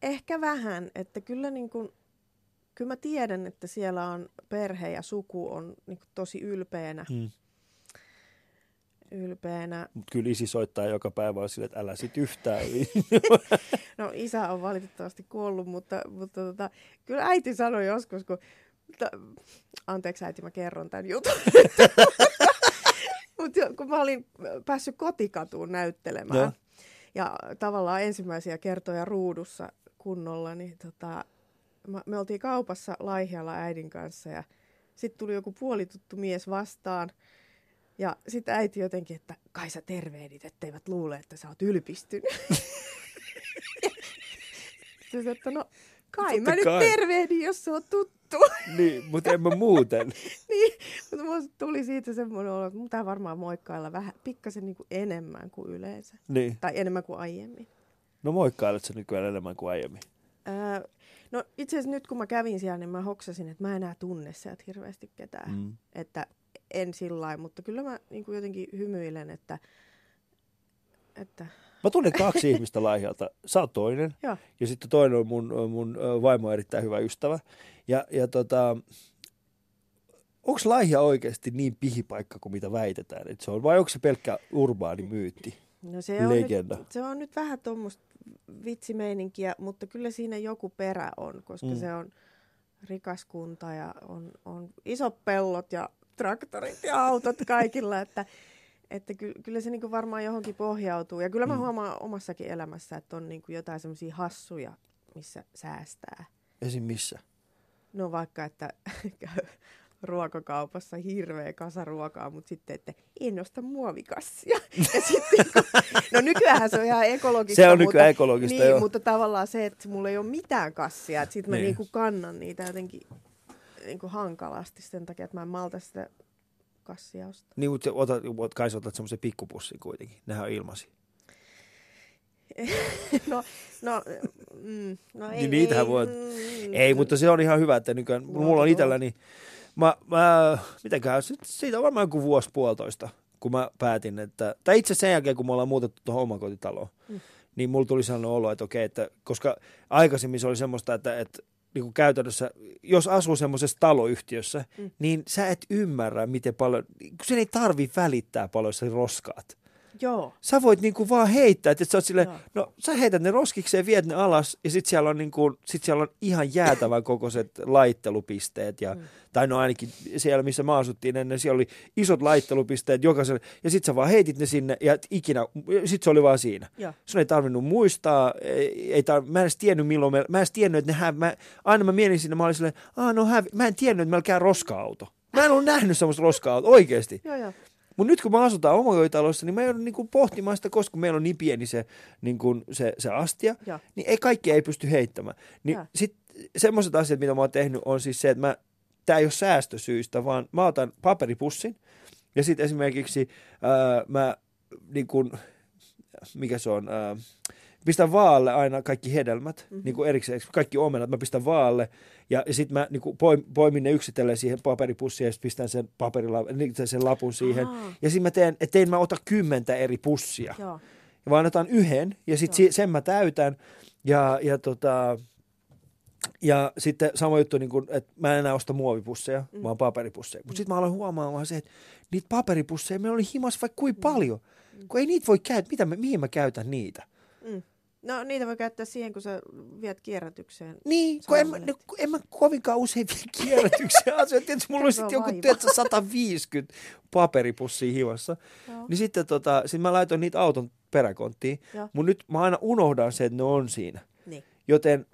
ehkä vähän, että kyllä niin kuin, kyllä mä tiedän, että siellä on perhe ja suku on niin kuin tosi ylpeänä,
Mm.
Ylpeänä.
Mutta kyllä isi soittaa joka päivä on sille, että älä sit yhtään. <laughs>
No isä on valitettavasti kuollut, mutta, mutta tota, kyllä äiti sanoi joskus, kun, ta, anteeksi äiti, mä kerron tämän jutun. <laughs> Mutta kun mä olin päässyt kotikatuun näyttelemään
Joo.
ja tavallaan ensimmäisiä kertoja ruudussa kunnolla, niin tota, mä, me oltiin kaupassa Laihialla äidin kanssa ja sitten tuli joku puolituttu mies vastaan. Ja sitten äiti jotenkin, että kai sä tervehdit, etteivät luule, että sä oot ylpistynyt. <laughs> Sitten että no kai
Totta
mä nyt
kai.
tervehdin, jos se on tuttu. <laughs>
niin, mutta en mä muuten. <laughs>
niin, mutta mulla tuli siitä semmoinen olo, että mun pitää varmaan moikkailla vähän, pikkasen niin kuin enemmän kuin yleensä.
Niin.
Tai enemmän kuin aiemmin.
No moikkailet sä nykyään enemmän kuin aiemmin.
Öö, no itse asiassa nyt kun mä kävin siellä, niin mä hoksasin, että mä en enää tunne sieltä hirveästi ketään.
Mm.
Että en sillä mutta kyllä mä niin kuin jotenkin hymyilen, että, että
Mä tunnen kaksi ihmistä Laihialta. Sä oot toinen.
joo.
Ja sitten toinen on mun, mun vaimo on erittäin hyvä ystävä. Ja, ja tota, onko Laihia oikeasti niin pihipaikka kuin mitä väitetään, että se on? Vai onko se pelkkä urbaani myytti?
No se on,
Legenda.
nyt, se on nyt vähän tuommoista vitsimeininkiä, mutta kyllä siinä joku perä on, koska
mm.
se on rikas kunta ja on, on isot pellot ja traktorit ja autot kaikilla, että, että ky, kyllä se niinku varmaan johonkin pohjautuu. Ja kyllä mä
Mm.
huomaan omassakin elämässä, että on niinku jotain semmoisia hassuja, missä säästää.
Esim. missä?
No vaikka, että <laughs> käy ruokakaupassa hirveä kasa ruokaa, mutta sitten, että en osta muovikassia. <laughs> Ja sitten, no nykyään se on ihan ekologista.
Se on
mutta,
nykyään ekologista,
niin,
joo.
mutta tavallaan se, että mulla ei ole mitään kassia, että sitten mä
Niin.
niin. niinku kannan niitä jotenkin niinku hankalasti sen takia, että mä en malta sitä kassia ostaa.
Niin, mutta otat, ot- kai sä otat semmoisen pikkupussin kuitenkin. Nehän on ilmasi. <laughs>
No, no, mm, no ei,
Niin niitähän
ei,
voi-
mm,
Ei, mutta se on ihan hyvä, että nykyään,
Mulla
mulla on itselläni, mä, mä mitäköhän, sit- siitä on varmaan joku vuosi puolitoista, kun mä päätin, että, tai itse sen jälkeen, kun me ollaan muutettu tuohon omakotitaloon, mm. niin mulla tuli sellainen olo, että okei, että koska aikaisemmin se oli semmoista, että, että niin kuin käytännössä, jos asuu semmoisessa taloyhtiössä, mm. niin sä et ymmärrä, miten paljon, kun sen ei tarvi välittää paljon, jos sä roskaat.
Joo.
Sä voit niinku vaan heittää, että sä oot silleen,
Joo.
no sä heität ne roskikseen, viet ne alas ja sit siellä on, niinku, sit siellä on ihan jäätävän <coughs> kokoiset laittelupisteet. Ja, mm. Tai no ainakin siellä, missä me asuttiin ennen, siellä oli isot laittelupisteet jokaiselle. Ja sit sä vaan heitit ne sinne ja ikinä, sit se oli vaan siinä.
Joo.
Sun ei tarvinnut muistaa, ei, ei tar- mä en edes tiennyt milloin, me, mä en edes tiennyt, että ne hä- mä, aina mä mietin sinne, mä olin silleen, Aa, no hävi-. mä en tiennyt, että meillä käy roska-auto. Mä en ollut nähnyt semmoista roska-autoa, oikeesti.
Joo, joo.
Mutta nyt kun me asutaan omakotitalossa, niin mä joudun niinku pohtimaan sitä, koska meillä on niin pieni se, niinku se, se astia,
Joo.
niin ei kaikki ei pysty heittämään. Niin
Joo.
sit semmoiset asiat, mitä mä oon tehnyt, on siis se, että mä, tää ei ole säästösyistä, vaan mä otan paperipussin ja sitten esimerkiksi ää, mä niin kun, mikä se on, ää, pistän vaalle aina kaikki hedelmät,
Mhm.
mm-hmm. niin kuin erikseen, kaikki omenat, mä pistän vaalle ja, ja sitten mä niin kuin poim, poimin ne yksitellen siihen paperipussiin ja sitten pistän sen, paperila, niin, sen- lapun siihen.
Ahaa.
Ja sitten mä teen, että en mä ota kymmentä eri pussia,
Joo.
vaan otan yhden ja sitten
Joo.
sen mä täytän ja, ja tota, ja sitten sama juttu, niin kun, että mä en enää osta muovipusseja, mm. vaan paperipusseja. Mutta sitten mä aloin huomaamaan se, että niitä paperipusseja meillä oli himas vaikka kuinka paljon. Kun ei niitä voi käyttää, mitä mä, mihin mä käytän niitä?
Mm. No niitä voi käyttää siihen, kun sä viet kierrätykseen.
Niin, kun en, mä, no, kun en mä kovinkaan usein vie kierrätyksiä asioita. Tietysti mulla oli sitten joku tiedätkö, 150 paperipussia hivassa.
Joo.
Niin sitten tota, sit mä laitoin niitä auton peräkonttiin. Mun nyt mä aina unohdan se, että ne on siinä.
Niin.
Joten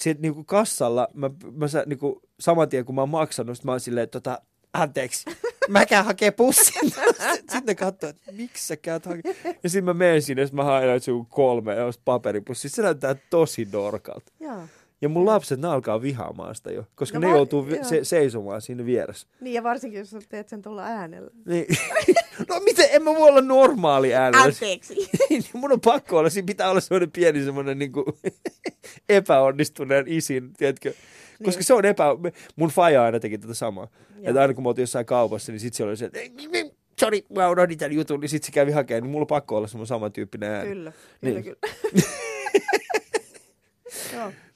sit niinku kassalla, mä, mä sä, niinku, saman tien kun mä oon maksanut, sit mä oon silleen, että tota, anteeksi, mä käyn hakee pussin. <laughs> Sitten ne katsoo, että miksi sä käyt hakee. Ja sitten mä menen sinne, sit mä haen joku kolme ja paperipussia. Se näyttää tosi dorkalta.
Joo.
Ja mun lapset, ne alkaa vihaamaan sitä jo, koska
No
ne joutuu vi- se, seisomaan siinä vieressä.
Niin ja varsinkin, jos sä teet sen tuolla äänellä.
Niin. <laughs> no miten, en mä voi olla normaali äänellä.
Anteeksi. <laughs>
niin mun on pakko olla, siinä pitää olla semmoinen pieni semmoinen niin epäonnistuneen isin, tiedätkö? Koska
Niin.
se on epä... Mun faija aina teki tätä samaa.
Joo.
Että aina kun mä oltiin jossain kaupassa, niin sit se oli se, että "Ei, niin, niin, sorry, mä unohdin tämän jutun, niin sit se kävi hakemaan, niin mulla on pakko olla semmoinen samantyyppinen ääni.
Kyllä, kyllä,
Niin.
kyllä. <laughs>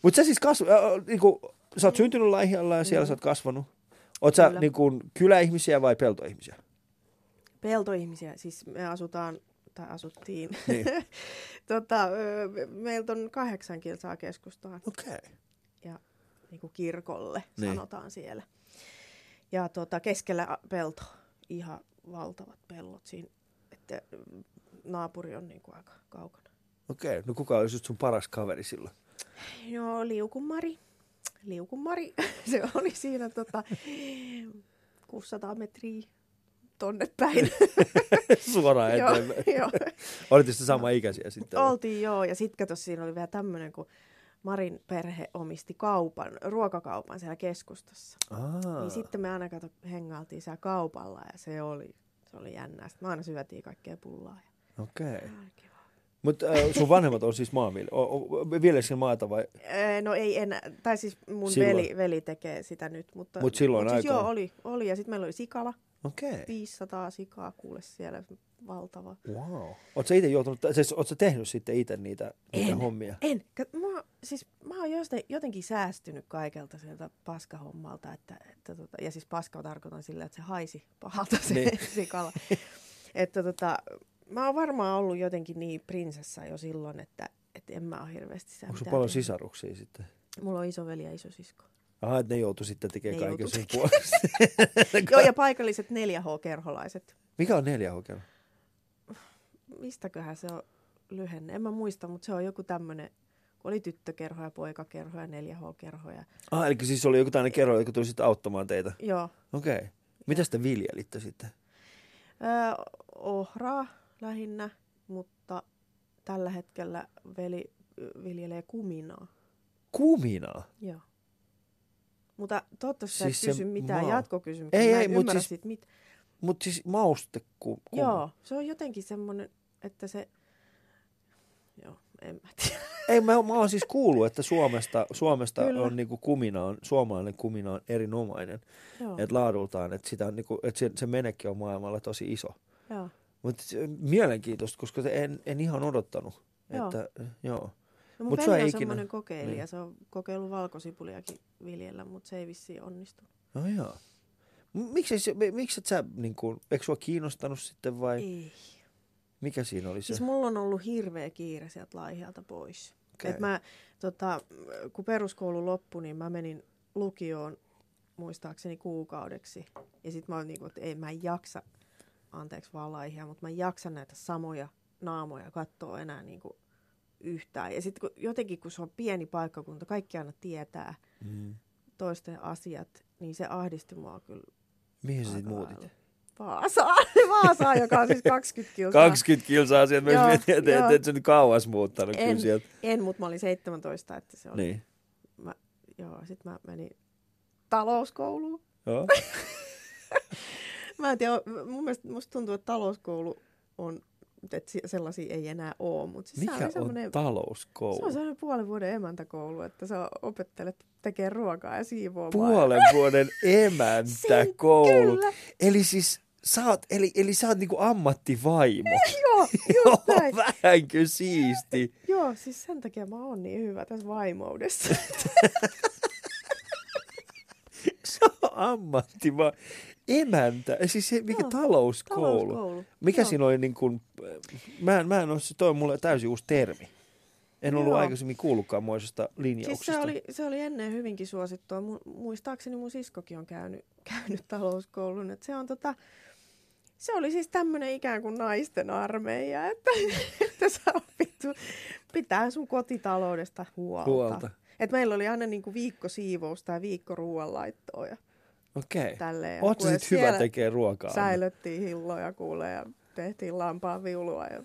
Mutta sä siis kasvu, äh, äh, niinku, sä oot syntynyt Laihialla ja siellä
Mm.
sä oot kasvanut. Oot sä
Kyllä.
niinku, kyläihmisiä vai peltoihmisiä?
Peltoihmisiä, siis me asutaan, tai asuttiin.
Niin. <laughs>
tota, meiltä on kahdeksan kilsaa keskustaan
Okei. Okay.
Niin kuin kirkolle
Niin.
sanotaan siellä. Ja tota, keskellä pelto, ihan valtavat pellot siinä, että mm, naapuri on niin kuin aika kaukana.
Okei, okay. no kuka olisi just sun paras kaveri silloin?
Joo, liukumari. Liukumari. <laughs> Se oli siinä tota, 600 metriä tonne päin. <laughs>
Suoraan eteenpäin. Olitte sitten sama ikäisiä sitten?
Oltiin joo, ja sitten kato, siinä oli vielä tämmöinen, kun Marin perhe omisti kaupan, ruokakaupan siellä keskustassa.
Aa.
Niin sitten me aina kato, hengailtiin siellä kaupalla ja se oli, se oli jännää. Sitten me aina syötiin kaikkea pullaa. Ja...
Okei. Okay. Mutta äh, sun vanhemmat on siis maanviljelijöitä. Viljeleekö maata vai?
Ee, No ei enää, tai siis mun
Silloin.
veli, veli tekee sitä nyt. Mutta,
Mut silloin
mut siis
aikaan.
Joo, oli, oli. Ja sitten meillä oli sikala,
Okei. Okay.
500 sikaa kuule siellä, valtava.
Wow. Oletko itse joutunut, siis sä tehnyt sitten itse niitä, niitä
En.
hommia?
En. Mä, siis, mä oon jotenkin säästynyt kaikelta sieltä paskahommalta. Että, että tota, ja siis paska tarkoitan sillä, että se haisi pahalta se
Niin. <laughs>
sikala. että tota, mä oon varmaan ollut jotenkin niin prinsessa jo silloin, että, että en mä ole hirveästi sitä
Onko paljon sisaruksia sitten?
Mulla on isoveli ja isosisko.
Aha, että ne joutu sitten tekemään kaiken sun puolesta. <laughs>
Joo, ja paikalliset 4H-kerholaiset.
Mikä on neljä hokema?
Mistäköhän se on lyhenne? En mä muista, mutta se on joku tämmöinen, kun oli tyttökerho ja poikakerho ja 4H-kerho. Ja...
Ah, eli siis oli joku tämmöinen kerro, joka tuli sitten auttamaan teitä.
Joo,
Okei. Okay. Mitä te viljelitte sitten?
Öö, ohraa lähinnä, mutta tällä hetkellä veli viljelee kuminaa.
Kuminaa.
Joo. Mutta toivottavasti sä
Siis
et kysy mitään
maa-
jatkokysymyksiä.
Ei, ei, mut
ymmärrä
siis-
mit...
Mutta siis mauste ku, ku...
Joo, se on jotenkin semmoinen, että se... Joo, en mä tiedä.
Ei, mä, mä oon siis kuullut, että Suomesta, Suomesta
Kyllä.
on niinku kumina, on, suomalainen kumina on erinomainen. Että laadultaan, että, sitä on niinku, että se, se menekki on maailmalla tosi iso. Mutta mielenkiintoista, koska se en, en ihan odottanut.
Joo.
Että, joo.
No mun
Mut
on
ikinä-
semmoinen kokeilija,
niin.
se on kokeillut valkosipuliakin viljellä, mutta se ei vissiin onnistu.
No joo. Miksi, miksi et sä, niin kuin, eikö sua kiinnostanut sitten vai
Ei.
Mikä siinä oli se?
Siis mulla on ollut hirveä kiire sieltä Laihialta pois.
Okei.
Et mä, tota, kun peruskoulu loppui, niin mä menin lukioon muistaakseni kuukaudeksi. Ja sitten mä olin niinku, että ei mä en jaksa, anteeksi vaan Laihia, mutta mä en jaksa näitä samoja naamoja katsoa enää niinku yhtään. Ja sitten kun, jotenkin, kun se on pieni paikkakunta, kaikki aina tietää
Mm.
toisten asiat, niin se ahdisti mua kyllä
Mihin sä sit
aika
muutit?
Vaasaan, <laughs> Vaasaan, joka on siis 20 kilsaa.
20 kilsaa sieltä. Mä
Joo,
mietin, että et, et sä nyt kauas muuttanut
En.
kyllä sieltä.
En, mutta mä olin 17, että se oli.
Niin.
Mä, joo, sit mä menin talouskouluun.
Joo. <laughs>
Mä en tiedä, mun mielestä musta tuntuu, että talouskoulu on, että si- sellaisia ei enää ole, mutta siis se
Mikä
on semmoinen,
on talouskoulu?
se on semmoinen puolen vuoden emäntäkoulu, että sä opettelet tekemään ruokaa ja siivoamaan.
Puolen vuoden emäntä <laughs>
Sen-. Kyllä,
Eli siis sä oot, eli, eli sä oot niinku ammattivaimo.
joo, <laughs> just näin.
Vähänkö siisti?
Joo, siis sen takia mä oon niin hyvä tässä vaimoudessa. <laughs>
Se on ammattivaimo. Emäntä, siis se, mikä
Joo,
talouskoulu.
Talouskoulu.
Mikä
Joo.
siinä oli niin kuin, mä en, mä en ole, se toi mulle täysin uusi termi. En ollut
Joo.
aikaisemmin kuullutkaan moisesta
Siis
linjauksesta.
se oli, se oli ennen hyvinkin suosittua. Mu- muistaakseni mun siskokin on käynyt, <laughs> käynyt talouskoulun. Et se, on tota, se oli siis tämmöinen ikään kuin naisten armeija, että, <laughs> että sä opittu pitää sun kotitaloudesta huolta.
Huolta.
Et meillä oli aina niinku viikko siivousta ja viikko ruoanlaittoa ja
Okei.
tälleen.
Oot sä
kuule,
sit hyvä tekee ruokaa?
Säilöttiin hilloja kuule ja tehtiin lampaan viulua. Ja...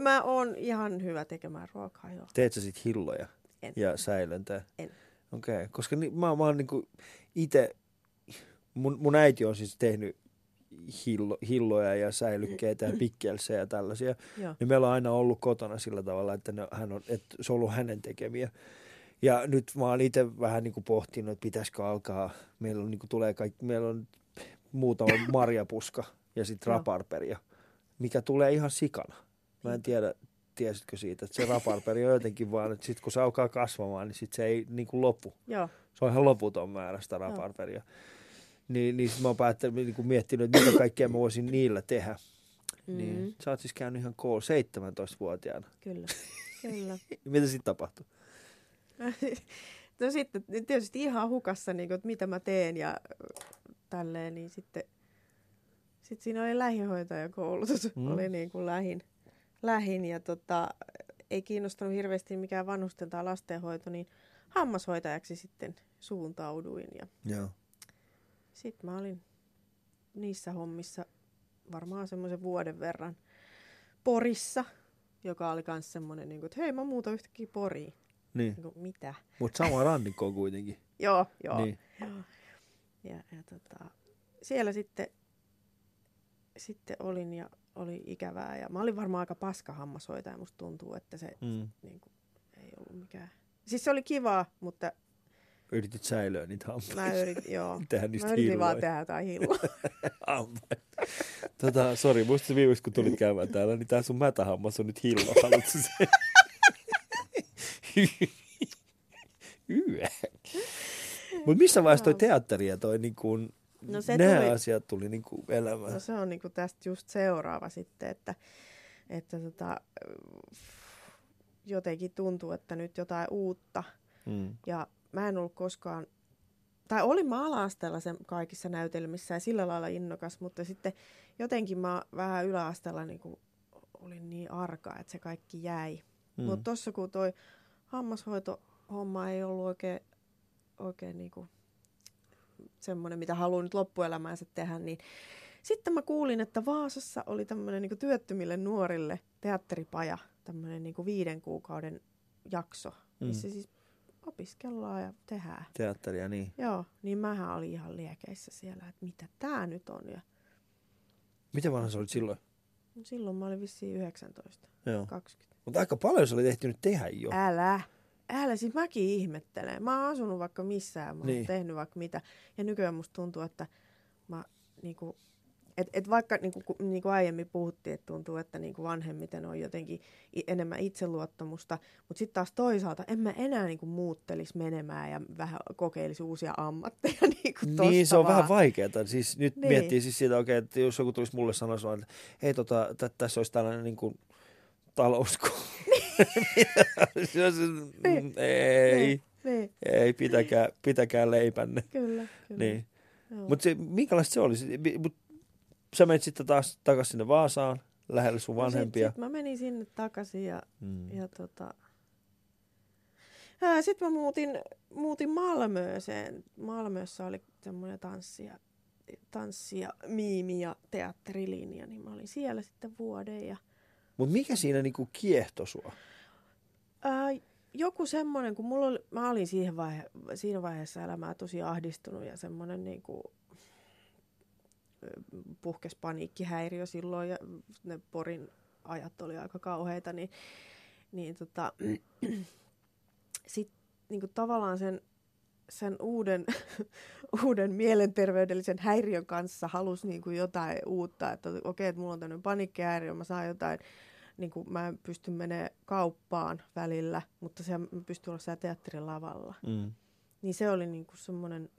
Mä oon ihan hyvä tekemään ruokaa, joo.
Teet sä sit hilloja
En.
ja säilöntää?
En.
Okei, okay. koska ni, mä, mä oon niinku ite, mun, mun äiti on siis tehnyt hillo, hilloja ja säilykkeitä ja pikkelsejä ja tällaisia.
joo.
Niin meillä on aina ollut kotona sillä tavalla, että, ne, hän on, että se on ollut hänen tekemiä. Ja nyt mä oon itse vähän niin kuin pohtinut, että pitäisikö alkaa. Meillä on, niin kuin tulee kaikki, meillä on muutama <coughs> marjapuska ja sitten
Joo.
raparperia, mikä tulee ihan sikana. Mä en tiedä, tiesitkö siitä, että se raparperi on jotenkin vaan, että sitten kun se alkaa kasvamaan, niin sitten se ei niin kuin lopu.
Joo.
Se on ihan loputon määrä sitä raparperia. Niin, niin mä oon päättänyt, niin miettinyt, että mitä kaikkea mä voisin niillä tehdä.
Mm,
Niin, sä oot siis käynyt ihan koulu 17-vuotiaana.
Kyllä, <laughs> kyllä.
Mitä sitten tapahtui? <laughs>
no sitten tietysti ihan hukassa, niin kuin, että mitä mä teen ja tälleen, niin sitten sit siinä oli lähihoitajakoulutus,
Mm.
mm. oli niin kuin lähin, lähin ja tota, ei kiinnostanut hirveästi mikään vanhusten tai lastenhoito, niin hammashoitajaksi sitten suuntauduin ja
Joo.
Sitten mä olin niissä hommissa varmaan semmoisen vuoden verran Porissa, joka oli myös semmoinen, niin kuin, että hei mä muutan yhtäkkiä Poriin.
Niin,
Niin kuin, mitä?
mutta sama rannikko <laughs> kuitenkin.
Joo, joo.
Niin.
joo. Ja, ja tota, siellä sitten, sitten olin ja oli ikävää. Ja mä olin varmaan aika paska hammashoitaja. Musta tuntuu, että se
Mm.
niin kuin, ei ollut mikään... Siis se oli kivaa, mutta
Yritit säilöä niitä hampaita.
mä yritin, <laughs> joo.
Tehdä niistä
Mä yritin vaan
hilloja.
tehdä jotain. <laughs>
Hampaita. Tota, sori, musta se viimeksi kun tulit <laughs> käymään täällä, niin tää sun mätähammas on nyt hillo. Haluatko se? Yö. Mut missä vaiheessa toi teatteri ja toi niin kuin,
No se
nämä
tuli-
asiat tuli niin kuin elämään?
No se on niinku tästä just seuraava sitten, että, että tota, jotenkin tuntuu, että nyt jotain uutta.
Mm.
Ja mä en ollut koskaan, tai olin mä ala-asteella sen kaikissa näytelmissä ja sillä lailla innokas, mutta sitten jotenkin mä vähän yläasteella niin kuin olin niin arka, että se kaikki jäi.
Mm.
Mm. Mutta tossa kun toi hammashoitohomma ei ollut oikein, oikein niin kuin semmoinen, mitä haluan nyt loppuelämäänsä tehdä, niin sitten mä kuulin, että Vaasassa oli tämmöinen niin työttömille nuorille teatteripaja, tämmöinen niin viiden kuukauden jakso, missä
Mm.
siis opiskellaan ja tehdään.
Teatteria, niin.
Joo, niin mähän olin ihan liekeissä siellä, että mitä tää nyt on. Ja
Miten vanha sä olit silloin?
silloin mä olin vissiin 19,
Joo.
20.
Mutta aika paljon se oli tehtynyt tehdä jo.
Älä. Älä, siis mäkin ihmettelen. Mä oon asunut vaikka missään, mä oon
Niin.
tehnyt vaikka mitä. Ja nykyään musta tuntuu, että mä niinku, et, et vaikka niinku, ku- niinku aiemmin puhuttiin, että tuntuu, että niinku vanhemmiten on jotenkin enemmän itseluottamusta, mutta sitten taas toisaalta en mä enää niinku muuttelisi menemään ja vähän kokeilisi uusia ammatteja. <laughs> Niinku
Niin, se on
tosta
vähän
vaan.
vaikeaa. Siis nyt niin.
Niin.
miettii siis sitä, okay, että jos joku tulisi mulle sanoa, että hei, tota, tä, tässä olisi tällainen <laughs> niin kuin, olisi, mm, ei,
Niin, niin,
ei, pitäkää, pitäkää leipänne.
kyllä. kyllä.
Niin. Mutta minkälaista se oli? Se- mi- Mut, sä menit sitten taas takaisin sinne Vaasaan, lähelle sun
No
vanhempia.
Sit, sit mä menin sinne takaisin ja
Mm.
Ja tota... Sitten mä muutin, muutin Malmööseen. Malmössä oli semmoinen tanssi ja, tanssi ja miimi ja teatterilinja, niin mä olin siellä sitten vuoden. Ja,
Mutta mikä siinä niinku kiehto sua?
ää, joku semmoinen, kun mulla oli, mä olin siihen vaihe, siinä vaiheessa elämää tosi ahdistunut ja semmoinen niin kuin, puhkes paniikkihäiriö silloin ja ne Porin ajat oli aika kauheita, niin, niin tota, <clears throat> sit niin kuin tavallaan sen, sen uuden, <laughs> uuden mielenterveydellisen häiriön kanssa halusi niin kuin jotain uutta, että okei, okay, että mulla on tämmöinen paniikkihäiriö, mä saan jotain, niin kuin mä en pysty menemään kauppaan välillä, mutta se, mä pystyn olla siellä teatterin lavalla.
Mm.
Niin se oli niin kuin semmoinen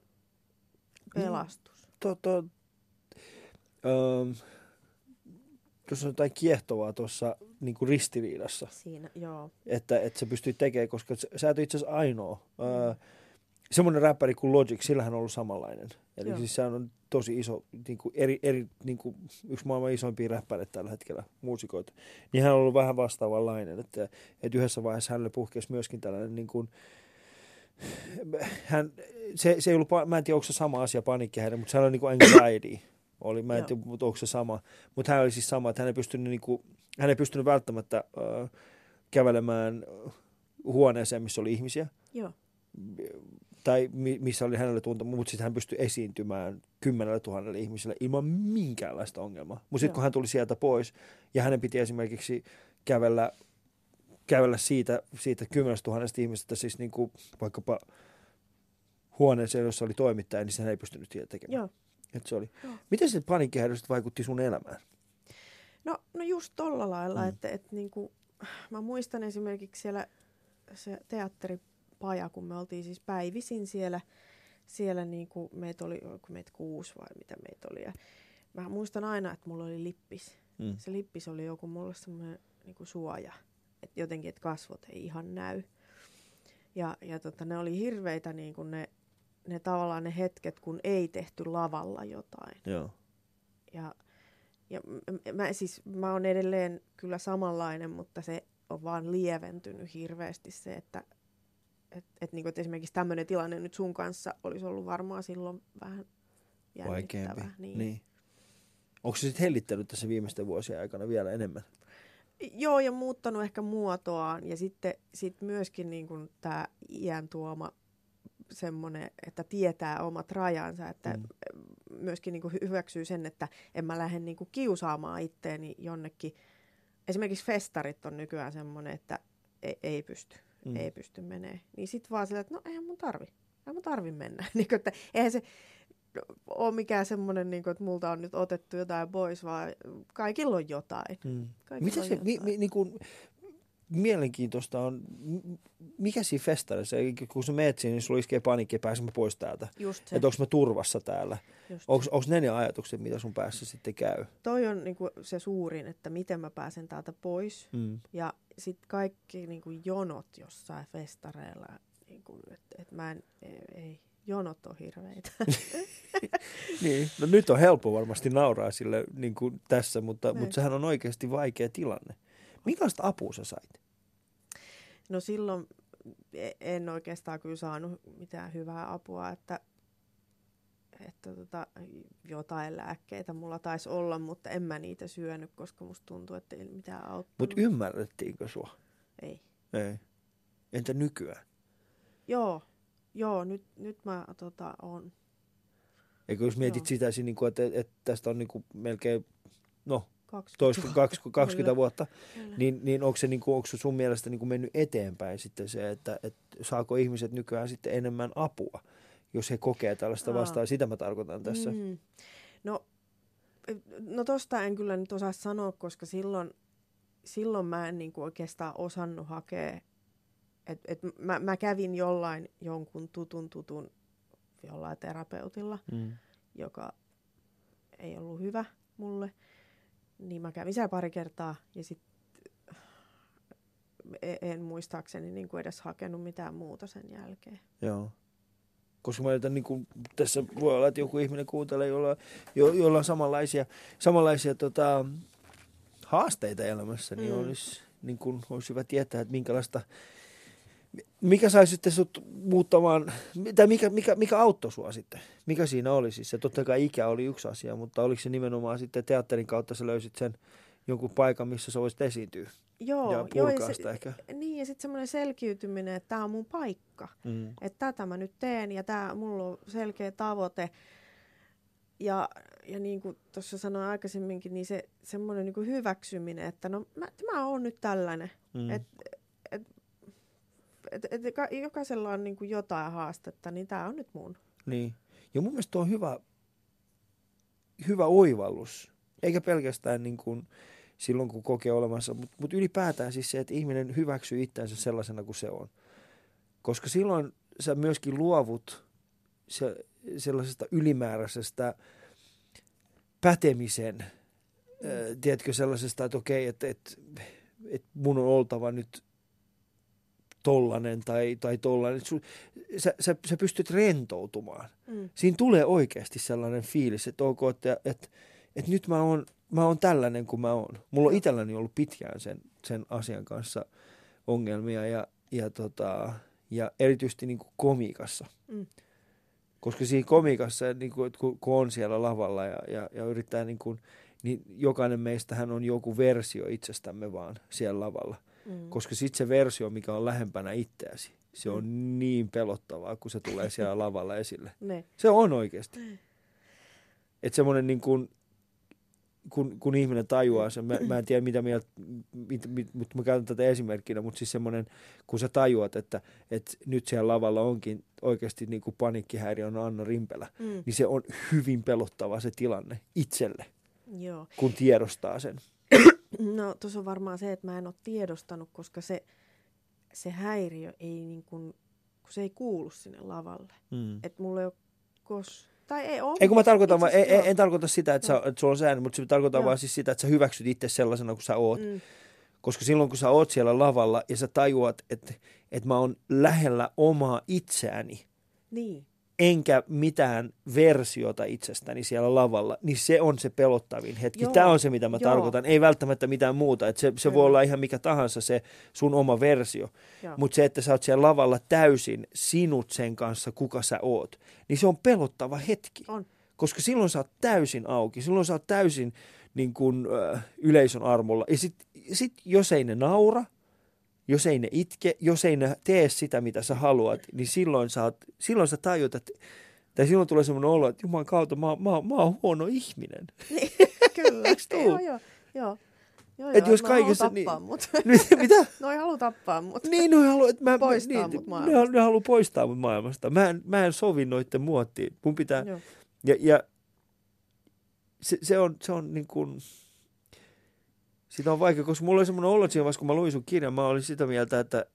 pelastus.
to, to, öö, tuossa on jotain kiehtovaa tuossa niin ristiriidassa,
Siinä, joo.
että, että sä pystyt tekemään, koska sä, et itse asiassa ainoa. Öö, semmoinen räppäri kuin Logic, sillähän on ollut samanlainen. Eli
Joo.
siis sehän on tosi iso, niin kuin eri, eri, niin kuin yksi maailman isoimpia räppäreitä tällä hetkellä, muusikoita. Niin hän on ollut vähän vastaavanlainen, että, että yhdessä vaiheessa hänelle puhkesi myöskin tällainen niin kuin, hän, se, se ei ollut, mä en tiedä, onko se sama asia paniikkihäiriö, mutta se oli niin kuin anxiety. Oli, mä en tiedä, mutta onko se sama. Mutta hän oli siis sama, että hän ei pystynyt, niin kuin, hän ei pystynyt välttämättä äh, kävelemään huoneeseen, missä oli ihmisiä
Joo,
tai mi- missä oli hänelle tuntuma, mutta sitten hän pystyi esiintymään kymmenelle tuhannelle ihmiselle ilman minkäänlaista ongelmaa. Mutta sitten kun hän tuli sieltä pois ja hänen piti esimerkiksi kävellä, kävellä siitä, siitä kymmenestä tuhannesta ihmisestä siis niin kuin vaikkapa huoneeseen, jossa oli toimittaja, niin hän ei pystynyt tekemään.
joo.
Et se oli.
Joo.
Miten se paniikkihäiriö sitten vaikutti sun elämään?
No, no just tolla lailla,
Mm.
että, että niinku, mä muistan esimerkiksi siellä se teatteripaja, kun me oltiin siis päivisin siellä, siellä niinku meitä oli, oliko meitä kuusi vai mitä meitä oli. Ja mä muistan aina, että mulla oli lippis.
Mm.
Se lippis oli joku mulle semmoinen niinku suoja, että jotenkin, että kasvot ei ihan näy. Ja, ja tota, ne oli hirveitä niinku ne, ne tavallaan ne hetket, kun ei tehty lavalla jotain.
Joo.
Ja, ja mä, siis, mä oon edelleen kyllä samanlainen, mutta se on vaan lieventynyt hirveästi se, että et, et, niin et esimerkiksi tämmöinen tilanne nyt sun kanssa olisi ollut varmaan silloin vähän
Vaikeampi.
jännittävä.
Niin. niin. Onko se sitten hellittänyt tässä viimeisten vuosien aikana vielä enemmän?
Joo, ja muuttanut ehkä muotoaan. Ja sitten sit myöskin niin tämä iän tuoma semmoinen, että tietää omat rajansa, että
Mm.
myöskin niin kuin hyväksyy sen, että en mä lähde niin kuin kiusaamaan itteeni jonnekin. Esimerkiksi festarit on nykyään semmoinen, että ei, ei pysty,
Mm.
ei pysty menee. Niin sitten vaan sillä, että no eihän mun tarvi, eihän mun tarvi mennä. <laughs> niin kuin, että eihän se ole mikään semmoinen, niin kuin, että multa on nyt otettu jotain pois, vaan kaikilla on jotain.
Mm.
Kaikilla
Mitä
on
se, mi,
jotain.
mi, niin kuin, mielenkiintoista on, mikä siinä festareissa, eli kun sä meet siihen, niin sulla iskee paniikki, pääsen mä pois täältä.
Just se.
Että onko mä turvassa täällä? Onko ne ne ajatukset, mitä sun päässä sitten käy?
toi on niinku se suurin, että miten mä pääsen täältä pois.
Mm.
Ja sitten kaikki niinku jonot jossain festareilla, niinku, että et mä en, ei, ei, jonot on hirveitä. <laughs> <laughs>
Niin, no nyt on helppo varmasti nauraa sille niin kuin tässä, mutta,
Niin.
mutta sehän on oikeasti vaikea tilanne. Minkälaista apua sä sait?
no silloin e- en oikeastaan kyllä saanut mitään hyvää apua, että, että tota, jotain lääkkeitä mulla taisi olla, mutta en mä niitä syönyt, koska musta tuntuu, että ei mitään auttanut.
Mutta ymmärrettiinkö sua?
Ei.
Ei. Entä nykyään?
Joo, joo, nyt, nyt mä tota, on
Eikö jos mietit
Joo.
sitä, että, että tästä on niin kuin melkein, no
20
toista,
vuotta.
20, 20
Kyllä.
vuotta,
Kyllä.
niin, niin onko se, niin kuin, onko sun mielestä niin kuin mennyt eteenpäin sitten se, että, että saako ihmiset nykyään sitten enemmän apua, jos he kokee tällaista
Aa.
vastaan. Sitä mä tarkoitan tässä.
Mm. No, no tosta en kyllä nyt osaa sanoa, koska silloin, silloin mä en niin kuin oikeastaan osannut hakea. Et, et mä, mä kävin jollain jonkun tutun tutun jollain terapeutilla,
Mm.
joka ei ollut hyvä mulle. Niin mä kävin siellä pari kertaa ja sitten en muistaakseni niin kuin edes hakenut mitään muuta sen jälkeen.
Joo. Koska mä yritän, niin kuin, tässä voi olla, että joku ihminen kuuntelee, jolla, jo, jolla on samanlaisia, samanlaisia tota, haasteita elämässä, niin
Mm.
olisi, niin kuin, olisi hyvä tietää, että minkälaista, mikä sai sitten sut muuttamaan, tai mikä, mikä, mikä auttoi sua sitten? Mikä siinä oli siis? Se totta kai ikä oli yksi asia, mutta oliko se nimenomaan sitten teatterin kautta sä löysit sen jonkun paikan, missä sä voisit esiintyä
Joo,
ja
joo, ja
sitä ehkä?
Niin, ja sitten semmoinen selkiytyminen, että tämä on mun paikka.
Mm.
Että tätä mä nyt teen ja tää, mulla on selkeä tavoite. Ja, ja niin kuin tuossa sanoin aikaisemminkin, niin se semmoinen niin hyväksyminen, että no mä, mä oon nyt tällainen.
Mm.
Et, et, et, et, ka- jokaisella on niin kuin jotain haastetta, niin tämä on nyt mun.
Niin. Ja mun mielestä tuo on hyvä, hyvä oivallus. Eikä pelkästään niin kuin silloin, kun kokee olemassa, mutta mut ylipäätään siis se, että ihminen hyväksyy itseänsä sellaisena kuin se on. Koska silloin sä myöskin luovut se, sellaisesta ylimääräisestä pätemisen, mm. äh, tiedätkö, sellaisesta, että okei, että, että, että mun on oltava nyt tollanen tai, tai tollanen. Sä, sä, sä pystyt rentoutumaan.
Mm.
Siinä tulee oikeasti sellainen fiilis, että ok, että, että, että nyt mä oon, mä oon tällainen kuin mä oon. Mulla on itselläni ollut pitkään sen, sen asian kanssa ongelmia ja, ja, tota, ja erityisesti niin kuin komiikassa.
Mm.
Koska siinä komiikassa, niin kuin, kun, kun on siellä lavalla ja, ja, ja yrittää, niin, kuin, niin jokainen meistähän on joku versio itsestämme vaan siellä lavalla.
Mm.
Koska sitten se versio, mikä on lähempänä itseäsi, se on niin pelottavaa, kun se tulee siellä lavalla esille.
Ne.
Se on oikeasti. Että semmoinen niin kuin, kun, kun ihminen tajuaa sen, mä, mä en tiedä mitä mieltä, mit, mit, mutta mä käytän tätä esimerkkinä, mutta siis semmoinen, kun sä tajuat, että, että nyt siellä lavalla onkin oikeasti niin kuin paniikkihäiriö on Anna Rimpelä,
Mm.
niin se on hyvin pelottava se tilanne itselle,
Joo.
kun tiedostaa sen.
No tuossa on varmaan se, että mä en ole tiedostanut, koska se, se häiriö ei niin kuin, kun se ei kuulu sinne lavalle.
Mm.
Että mulla ei ole kos... Tai ei ole.
Ei kun mä tarkoitan, vaan, en, en, en tarkoita sitä, että, sä, että sulla on säännö, mutta se tarkoittaa
Joo.
vaan siis sitä, että sä hyväksyt itse sellaisena kuin sä oot.
Mm.
Koska silloin kun sä oot siellä lavalla ja sä tajuat, että, että mä oon lähellä omaa itseäni,
Niin.
Enkä mitään versiota itsestäni siellä lavalla, niin se on se pelottavin hetki.
Joo,
Tämä on se, mitä mä
joo.
tarkoitan. Ei välttämättä mitään muuta. Et se se voi olla ihan mikä tahansa se sun oma versio. Mutta se, että sä oot siellä lavalla täysin sinut sen kanssa, kuka sä oot, niin se on pelottava hetki.
On.
Koska silloin sä oot täysin auki. Silloin sä oot täysin niin kuin, äh, yleisön armolla. Ja sit, sit jos ei ne naura, jos ei ne itke, jos ei ne tee sitä, mitä sä haluat, niin silloin sä, oot, silloin sä tajut, että tai silloin tulee semmoinen olo, että Jumalan kautta mä, mä, mä oon huono ihminen.
Niin, <laughs> Kyllä. <laughs>
Eiks tuu?
joo, joo, joo. Joo,
Et
joo,
jos
mä haluan
kaikessa-
tappaa <laughs>
niin-
mut.
Nyt, mitä?
No ei halua tappaa mut.
Niin, no haluaa, että mä,
Poistaa
niin,
mut
ne,
maailmasta.
ne haluaa poistaa mut maailmasta. Mä en, mä en sovi noitten muottiin. Mun pitää,
Joo.
ja, ja se, se, on, se on niin kuin, sitä on vaikea, koska mulla oli semmoinen olo siinä vaiheessa, kun mä luin sun kirjan, mä olin sitä mieltä, että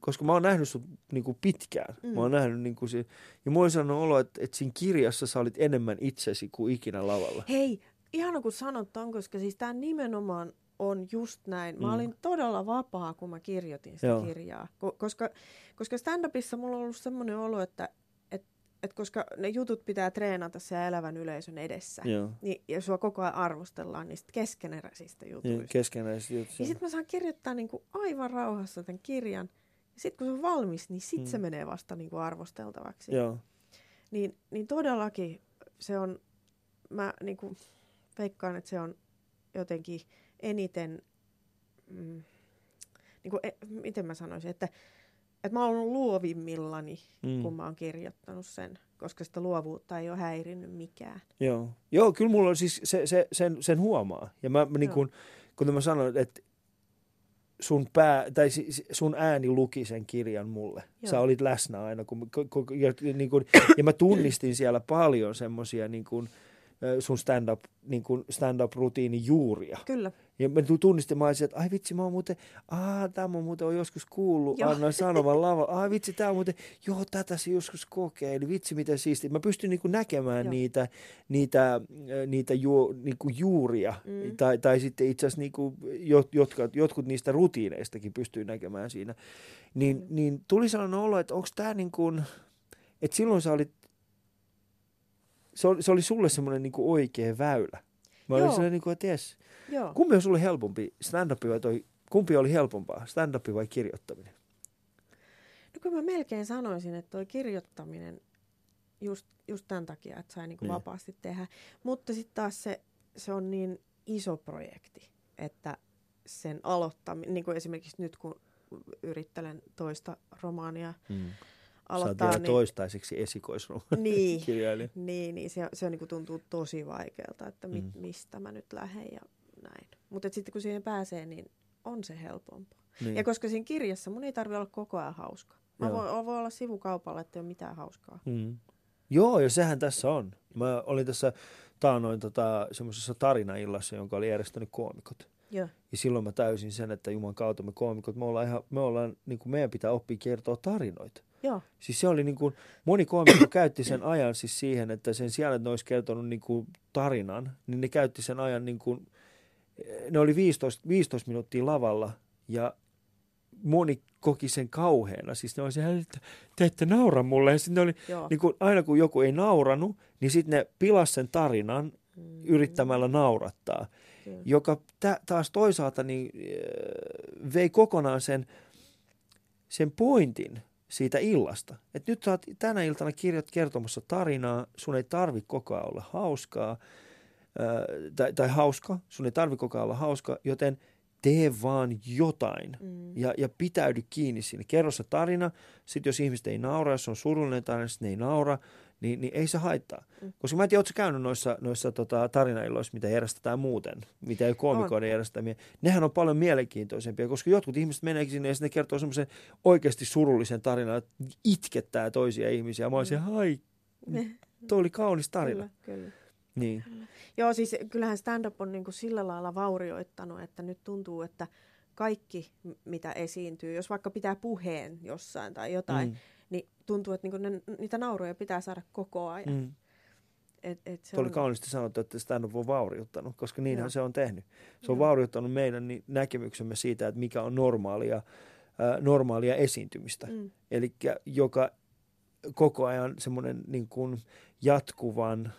koska mä oon nähnyt sut niin kuin pitkään. Mm. Mä oon nähnyt niin kuin se, ja mulla oli sellainen olo, että, että siinä kirjassa sä olit enemmän itsesi kuin ikinä lavalla.
Hei, ihana kun sanot ton, koska siis tämä nimenomaan on just näin. Mä
Mm.
olin todella vapaa, kun mä kirjoitin sitä.
Joo.
kirjaa. Ko- koska, koska stand-upissa mulla on ollut semmoinen olo, että et, koska ne jutut pitää treenata siellä elävän yleisön edessä,
Joo.
niin, ja sua koko ajan arvostellaan niistä keskeneräisistä jutuista.
Niin, keskenäiset jutut.
Ja sitten mä saan kirjoittaa niinku aivan rauhassa tämän kirjan. Ja sitten kun se on valmis, niin sitten
mm.
se menee vasta niinku arvosteltavaksi.
Joo.
Niin, niin todellakin se on, mä niinku veikkaan, että se on jotenkin eniten, mm, niinku, e, miten mä sanoisin, että, että mä oon ollut luovimmillani,
Mm.
kun mä oon kirjoittanut sen. koska sitä luovuutta ei ole häirinnyt mikään.
Joo. Joo, kyllä mulla on siis se, se, sen, sen huomaa. Ja mä, mä niin kun, kun mä sanoin, että sun, pää, tai sun ääni luki sen kirjan mulle. Joo. Sä olit läsnä aina. Kun, kun, kun, ja, niin kun, ja mä tunnistin siellä paljon semmoisia niin kun, sun stand-up, niin stand-up-rutiinin juuria.
Kyllä.
Ja mä tu- tunnistin, mä olisin, että ai vitsi, mä oon muuten, aa, tämä on muuten on joskus kuullut
Joo.
Anna sanovan lava. Ai vitsi, tämä on muuten, joo, tätä se joskus kokeili, vitsi miten siisti. Mä pystyn niinku näkemään
Joo.
niitä, niitä, niitä ju, niinku juuria,
Mm.
tai, tai sitten itse asiassa niinku, jot, jotka, jotkut niistä rutiineistakin pystyy näkemään siinä. Niin,
Mm.
niin tuli sellainen olo, että onko tämä niin kuin, että silloin sä olit, se oli, se oli sulle semmoinen niinku oikea väylä. Mä olin sellainen, niinku, että jes,
Joo.
Kumpi on sulle helpompi, stand-up vai toi, kumpi oli helpompaa, stand-up vai kirjoittaminen?
No kyllä mä melkein sanoisin, että toi kirjoittaminen just, just tämän takia, että sai niinku
Niin.
vapaasti tehdä. Mutta sitten taas se, se on niin iso projekti, että sen aloittaminen, niin kuin esimerkiksi nyt kun yrittelen toista romaania
Mm. Sä oot
aloittaa, niin,
toistaiseksi esikoisromaani
niin, niin, niin se, se on, niin kuin tuntuu tosi vaikealta, että mit,
Mm.
mistä mä nyt lähden ja näin. Mutta sitten kun siihen pääsee, niin on se helpompaa.
Niin.
Ja koska siinä kirjassa mun ei tarvi olla koko ajan hauska. Mä voin, voi olla sivukaupalla, että ei ole mitään hauskaa.
Mm. Joo, ja sehän tässä on. Mä olin tässä taanoin tota, semmoisessa tarinaillassa, jonka oli järjestänyt koomikot.
Joo.
Ja silloin mä täysin sen, että Juman kautta me koomikot, me ollaan ihan, me ollaan, niin kuin meidän pitää oppia kertoa tarinoita.
Joo.
Siis se oli niin kuin, moni koomikko <coughs> käytti sen ajan siis siihen, että sen sijaan, että ne olisi kertonut niin kuin tarinan, niin ne käytti sen ajan niin kuin, ne oli 15, 15 minuuttia lavalla ja moni koki sen kauheana. Siis ne oli se, että te ette naura mulle. Ja ne oli,
Joo.
niin kuin, aina kun joku ei nauranut, niin sitten ne pilas sen tarinan
Mm.
yrittämällä naurattaa
Kyllä.
joka tä, taas toisaalta niin, äh, vei kokonaan sen, sen pointin siitä illasta. Et nyt sä oot tänä iltana kirjat kertomassa tarinaa, sun ei tarvi koko ajan olla hauskaa, äh, tai, tai hauska, sun ei tarvi koko ajan olla hauska, joten tee vaan jotain
Mm.
ja, ja pitäydy kiinni siinä. Kerro se tarina, sitten jos ihmiset ei naura, jos on surullinen tarina, sitten ne ei naura, niin, niin ei se haittaa.
Mm.
Koska mä en tiedä, ootko käynyt noissa, noissa tota, tarinailloissa, mitä järjestetään muuten, mitä ei koomikoiden järjestämiä. Nehän on paljon mielenkiintoisempia, koska jotkut ihmiset meneekin sinne ja sitten ne kertoo semmoisen oikeasti surullisen tarinan, että itkettää toisia ihmisiä. Mä olisin, hai, <laughs> toi oli kaunis tarina.
Mm. Kyllä, kyllä.
Niin.
Joo, siis kyllähän stand-up on niinku sillä lailla vaurioittanut, että nyt tuntuu, että kaikki, mitä esiintyy, jos vaikka pitää puheen jossain tai jotain,
Mm,
niin tuntuu, että niinku ne, niitä nauroja pitää saada koko ajan. Mm. Et, et se
Tuo oli
on,
kauniisti sanottu, että stand-up on vauriuttanut, koska niinhän
Joo.
se on tehnyt. Se on
Joo.
vauriuttanut meidän näkemyksemme siitä, että mikä on normaalia, äh, normaalia esiintymistä.
Mm.
Eli joka koko ajan semmoinen niin kuin jatkuvan,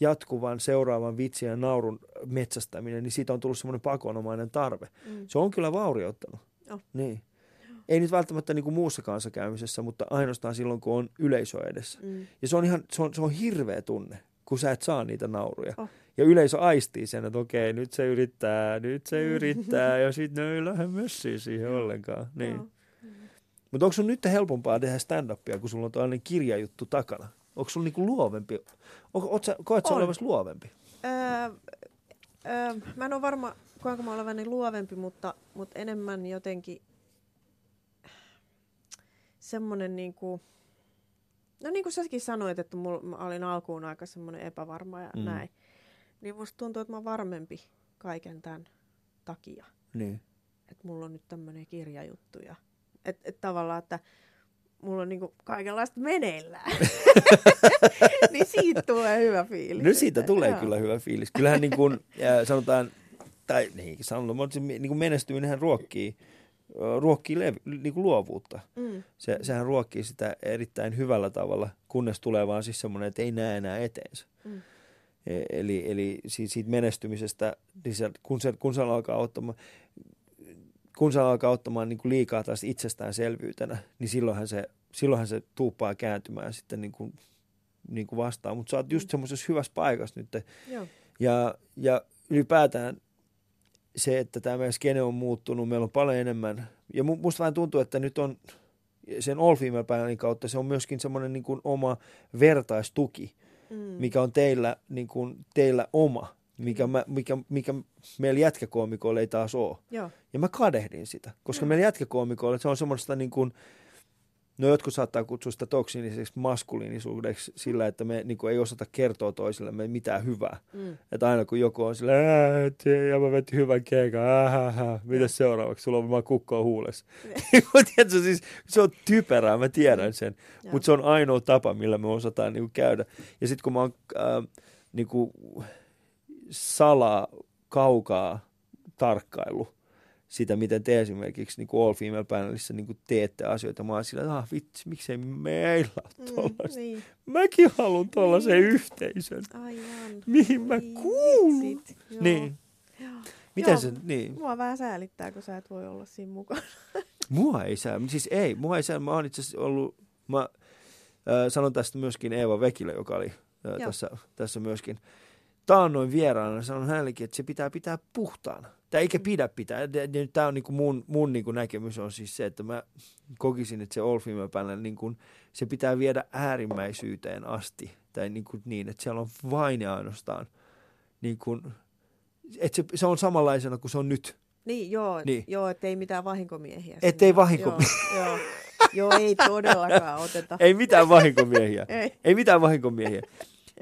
jatkuvan seuraavan vitsin ja naurun metsästäminen, niin siitä on tullut semmoinen pakonomainen tarve.
Mm.
Se on kyllä vaurioittanut.
Joo.
Niin. Ei nyt välttämättä niin kuin muussa kanssakäymisessä, mutta ainoastaan silloin, kun on yleisö edessä.
Mm.
Ja se on ihan, se on, se on hirveä tunne, kun sä et saa niitä nauruja.
Oh.
Ja yleisö aistii sen, että okei, nyt se yrittää, nyt se <laughs> yrittää, ja sitten ne ei lähde messiin siihen ollenkaan. Niin.
Joo.
Mutta onko sun nyt helpompaa tehdä stand-upia, kun sulla on tällainen kirjajuttu takana? Onko sulla niinku luovempi? Oot sä, koet sä olevasi luovempi?
Öö, öö, mä en ole varma, koenko mä olevani luovempi, mutta, mutta enemmän jotenkin semmoinen niinku, no niin kuin säkin sanoit, että mulla, mä olin alkuun aika semmoinen epävarma ja
Mm.
mm. näin. Niin musta tuntuu, että mä oon varmempi kaiken tämän takia.
Niin.
Että mulla on nyt tämmöinen kirjajuttu ja että et tavallaan, että mulla on niinku kaikenlaista meneillään. <laughs> niin siitä tulee hyvä fiilis.
No siitä tulee
joo.
kyllä hyvä fiilis. Kyllähän niin kuin, äh, sanotaan, tai niin sanotaan, mutta se niin kuin menestyminenhän ruokkii, ruokkii lev, niin kuin luovuutta.
Mm.
Se, sehän ruokkii sitä erittäin hyvällä tavalla, kunnes tulee vaan siis semmoinen, että ei näe enää eteensä.
Mm.
E- Eli, eli siitä, siitä menestymisestä, niin se, kun, se, kun se alkaa ottamaan, kun se alkaa ottamaan niin kuin liikaa taas itsestäänselvyytenä, niin silloinhan se, silloinhan se tuuppaa kääntymään sitten niin kuin, niin kuin vastaan. Mutta sä oot just semmoisessa hyvässä paikassa nyt.
Joo.
Ja, ja ylipäätään se, että tämä meidän skene on muuttunut, meillä on paljon enemmän. Ja mu- musta vähän tuntuu, että nyt on sen All Female kautta se on myöskin semmoinen niin kuin oma vertaistuki,
Mm.
mikä on teillä, niin kuin, teillä oma, mikä, mä, mikä, mikä meillä jätkäkoomikoilla ei taas ole.
Joo.
Ja mä kadehdin sitä, koska
Joo.
meillä jätkäkoomikoilla se on semmoista niin kuin, no jotkut saattaa kutsua sitä toksiiniseksi maskuliinisuudeksi sillä, että me niin kuin, ei osata kertoa toisillemme mitään hyvää.
Mm.
Että aina kun joku on sillä, "Ää, et, ja mä vetin hyvän keikan, ähähä, mitäs seuraavaksi, sulla on vaan kukkoa huulessa. Mutta <laughs> tiedätkö, siis, se on typerää, mä tiedän sen, mutta se on ainoa tapa, millä me osataan niin kuin, käydä. Ja sitten kun mä oon äh, niin kuin, salaa, kaukaa tarkkailu sitä, miten te esimerkiksi niin kuin All Female Panelissa niin kuin teette asioita. Mä oon sillä, että ah, vitsi, miksei meillä ole
Mm,
tollaista.
niin,
Mäkin haluan tollaisen
Niin.
yhteisön,
aivan.
mihin mä
Niin,
kuulun. Niin.
Joo.
Miten
Joo.
se, niin.
Mua vähän säälittää, kun sä et voi olla siinä mukana. <laughs>
Mua ei sää, siis ei, mua ei sää. Mä oon itse asiassa ollut, mä äh, sanon tästä myöskin Eeva Vekille, joka oli äh,
Joo.
tässä, tässä myöskin taannoin vieraana, sanon hänellekin, että se pitää pitää puhtaana. Tai eikä pidä pitää. Tämä on niinku mun, mun niinku näkemys on siis se, että mä kokisin, että se Female Panel, niinku, se pitää viedä äärimmäisyyteen asti. Tai niinku niin, että siellä on vain ja ainoastaan, niinku, että se, se on samanlaisena kuin se on nyt.
Niin, joo,
Niin.
niin. joo ettei mitään vahinkomiehiä.
Ettei
sinne.
vahinko-
Joo, joo. joo, ei todellakaan oteta. <laughs>
Ei mitään vahinkomiehiä.
Ei.
Ei mitään vahinkomiehiä.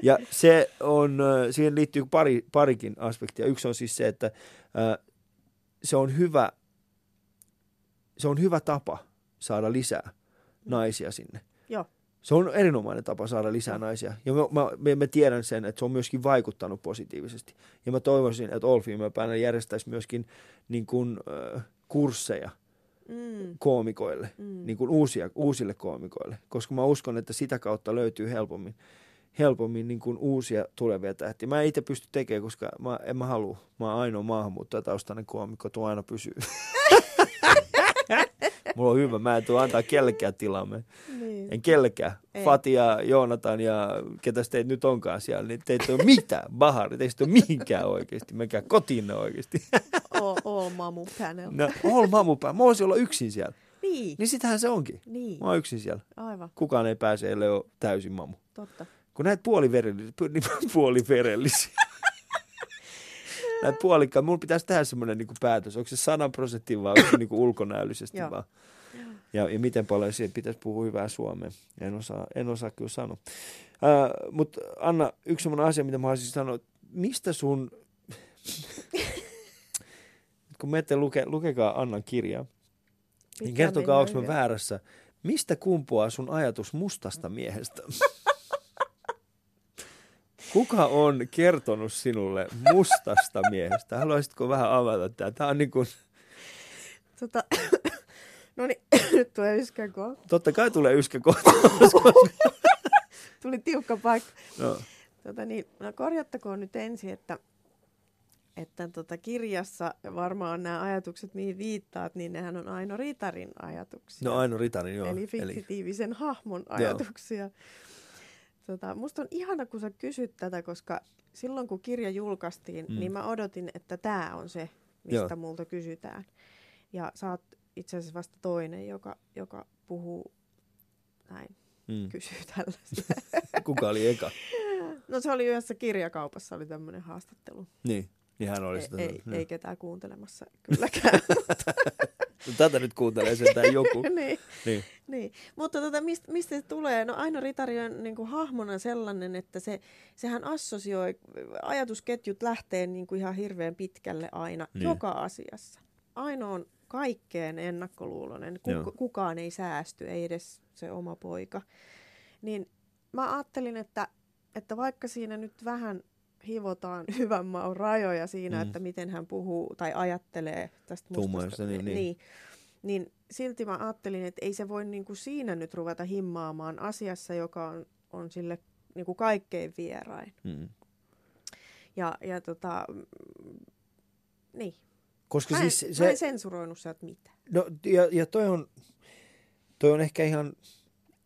Ja se on, siihen liittyy pari, parikin aspektia. Yksi on siis se, että se on hyvä, se on hyvä tapa saada lisää naisia sinne.
Joo.
Se on erinomainen tapa saada lisää naisia. Ja mä, mä, mä, mä tiedän sen, että se on myöskin vaikuttanut positiivisesti. Ja mä toivoisin, että All Female Panel järjestäisi myöskin niin kuin, äh, kursseja
Mm,
koomikoille
mm.
niin kuin uusia, uusille koomikoille, koska mä uskon, että sitä kautta löytyy helpommin, helpommin niin kuin uusia tulevia tähtiä. Mä en itse pysty tekemään, koska mä, en mä halua. Mä oon ainoa maahanmuuttajataustainen koomikko, tuo aina pysyy. <laughs> Mulla on hyvä, mä en tuo antaa kellekään tilaa. Mä
Niin.
en kellekään.
Ei.
Fati ja Joonatan ja ketä teitä nyt onkaan siellä, niin teitä ei ole mitään. Bahari, teistä ei ole mihinkään oikeasti. Menkää kotiin oikeasti. <laughs>
All, all mamu panel.
No, all mamupää. Mä voisin olla yksin siellä.
Niin,
Niin sitähän se onkin.
niin.
Mä oon yksin siellä.
Aivan,
Kukaan ei pääse, ellei ole täysin mamu.
totta.
Kun näet puoliverellisiä, pu- <laughs> puoliverellisiä. näet puolikkaan, mulla pitäisi tehdä semmoinen niin päätös. Onko se 100 prosenttia vai onko se niin ulkonäöllisesti vaan? Ja, ja miten paljon siihen pitäisi puhua hyvää suomea. En osaa, en osaa kyllä sanoa. Mutta Anna, yksi semmoinen asia, mitä mä haluaisin sanoa. Mistä sun... <laughs> kun menette luke, lukekaa Annan kirjaa, niin kertokaa, onko mä väärässä. Mistä kumpuaa sun ajatus mustasta miehestä? <laughs> Kuka on kertonut sinulle mustasta miehestä? Haluaisitko vähän avata tätä? Tämä on niin kuin,
Tota, <coughs> no niin, <coughs> nyt tulee yskän kohta.
totta kai tulee yskä kohta. <coughs>
Tuli tiukka paikka.
No,
Tota niin, no korjattakoon nyt ensin, että, että tota kirjassa varmaan nämä ajatukset, mihin viittaat, niin nehän on Aino Ritarin ajatuksia.
no Aino Ritarin, joo.
eli fiktiivisen hahmon ajatuksia. Tota, musta on ihana, kun sä kysyt tätä, koska silloin kun kirja julkaistiin,
Mm.
niin mä odotin, että tämä on se, mistä
Joo.
Multa kysytään. Ja sä oot itse asiassa vasta toinen, joka, joka puhuu näin,
mm.
kysyy <laughs> tällaista.
Kuka oli eka? <laughs>
No se oli yhdessä kirjakaupassa, oli tämmöinen haastattelu.
Niin, niin hän oli
Ei,
sitä.
ei,
no.
ei ketään kuuntelemassa kylläkään. <laughs>
Tätä nyt kuuntelee sentään joku. <laughs>
niin,
Niin.
niin. Mutta tota, mistä, mistä se tulee? No Aino Ritari on niin kuin hahmona sellainen, että se, sehän assosioi, ajatusketjut lähtee niin kuin ihan hirveän pitkälle aina,
Niin.
joka asiassa. Aino on kaikkeen ennakkoluulonen.
Joo.
Kuk- kukaan ei säästy, ei edes se oma poika. Niin mä ajattelin, että, että vaikka siinä nyt vähän hivotaan <laughs> hyvän maun rajoja siinä,
Mm.
että miten hän puhuu tai ajattelee tästä mustasta.
niin, niin.
niin, niin silti mä ajattelin, että ei se voi niinku siinä nyt ruveta himmaamaan asiassa, joka on, on sille niinku kaikkein vierain.
Mm.
Ja, ja tota, niin.
Koska
Mä en,
siis
se... mä en sensuroinut sieltä mitään.
No, ja, ja toi on, toi on ehkä ihan,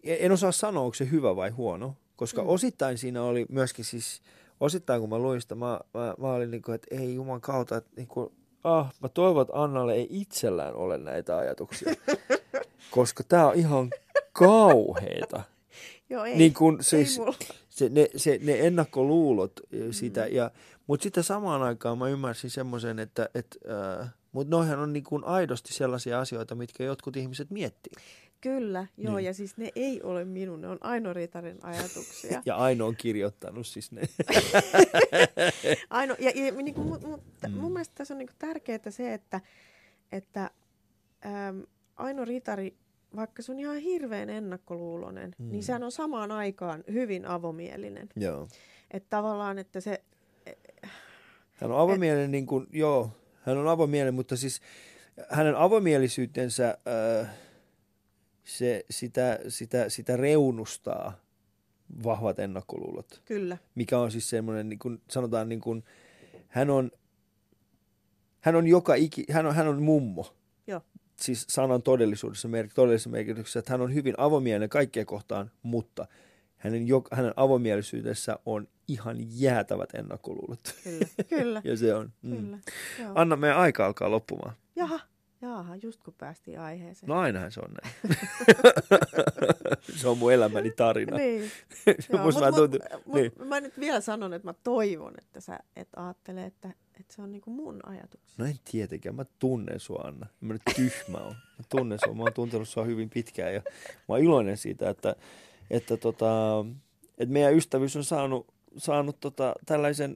en osaa sanoa, onko se hyvä vai huono, koska mm. Osittain siinä oli myöskin siis, osittain kun mä luin sitä, mä, mä, mä olin niin kuin, että ei juman kautta, että niin kuin, ah, mä toivon, että Annalle ei itsellään ole näitä ajatuksia. <laughs> koska tämä on ihan kauheeta. <laughs>
Joo, ei.
Niin kuin
ei
siis,
mulla.
se, ne, se, ne ennakkoluulot ö, sitä, mm. ja, mutta sitten samaan aikaan mä ymmärsin semmoisen, että, että äh, mutta noihän on niin kuin aidosti sellaisia asioita, mitkä jotkut ihmiset miettii.
Kyllä, joo,
Niin.
ja siis ne ei ole minun, ne on Aino Riitarin ajatuksia. <laughs>
Ja Aino on kirjoittanut siis ne. <laughs>
Aino, ja, ja niin kuin, mun, mun,
Mm.
mun mielestä tässä on niin tärkeää se, että, että äm, Aino Ritari, vaikka se on ihan hirveän ennakkoluulonen,
Mm.
mm. niin sehän on samaan aikaan hyvin avomielinen.
Joo.
Että tavallaan, että se,
Hän on avomielinen, niin kuin, joo, hän on avomielinen, mutta siis hänen avomielisyytensä, äh, se, sitä, sitä, sitä reunustaa vahvat ennakkoluulot,
kyllä,
mikä on siis semmoinen, niin kuin, sanotaan niin kuin, hän on, hän on joka iki, hän on, hän on mummo.
Joo.
Siis sanan todellisuudessa, todellisessa merkityksessä, että hän on hyvin avomielinen kaikkea kohtaan, mutta hänen, hänen avomielisyydessä on ihan jäätävät ennakkoluulot.
kyllä, <laughs> kyllä,
Ja se on. Mm.
kyllä. Joo.
Anna, meidän aika alkaa loppumaan.
Jaha, jaha, just kun päästiin aiheeseen.
No ainahan se on näin. <laughs> se on mun elämäni tarina.
Niin. <laughs> Mut,
vähän tuntuu-
mut,
niin.
mä nyt vielä sanon, että mä toivon, että sä et ajattele, että, että se on niinku mun ajatuksia.
No en tietenkään, mä tunnen sua Anna. Mä nyt tyhmä on. Mä tunnen sua, mä oon tuntenut sua hyvin pitkään ja mä oon iloinen siitä, että, että, tota, että meidän ystävyys on saanut, saanut tota, tällaisen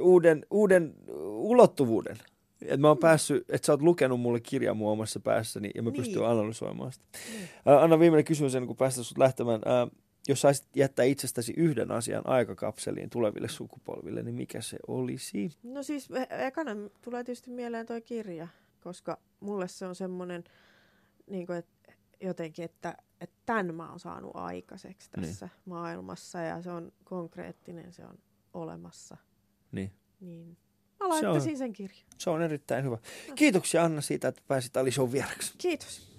uuden, uuden ulottuvuuden. Että mä oon päässyt, että sä oot lukenut mulle kirjaa mun omassa päässäni ja mä
Niin.
pystyn analysoimaan sitä.
Niin.
Anna viimeinen kysymys ennen kuin päästään sut lähtemään. Ää, jos saisit jättää itsestäsi yhden asian aikakapseliin tuleville sukupolville, niin mikä se olisi?
No siis e- ekana tulee tietysti mieleen toi kirja, koska mulle se on semmoinen niin kuin, että jotenkin, että, että tämän mä oon saanut aikaiseksi
Niin.
tässä maailmassa ja se on konkreettinen, se on olemassa.
Niin.
Niin mä laittaisin sen kirjan.
Se on erittäin hyvä. Kiitoksia Anna siitä, että pääsit Ali Show vieraksi.
Kiitos.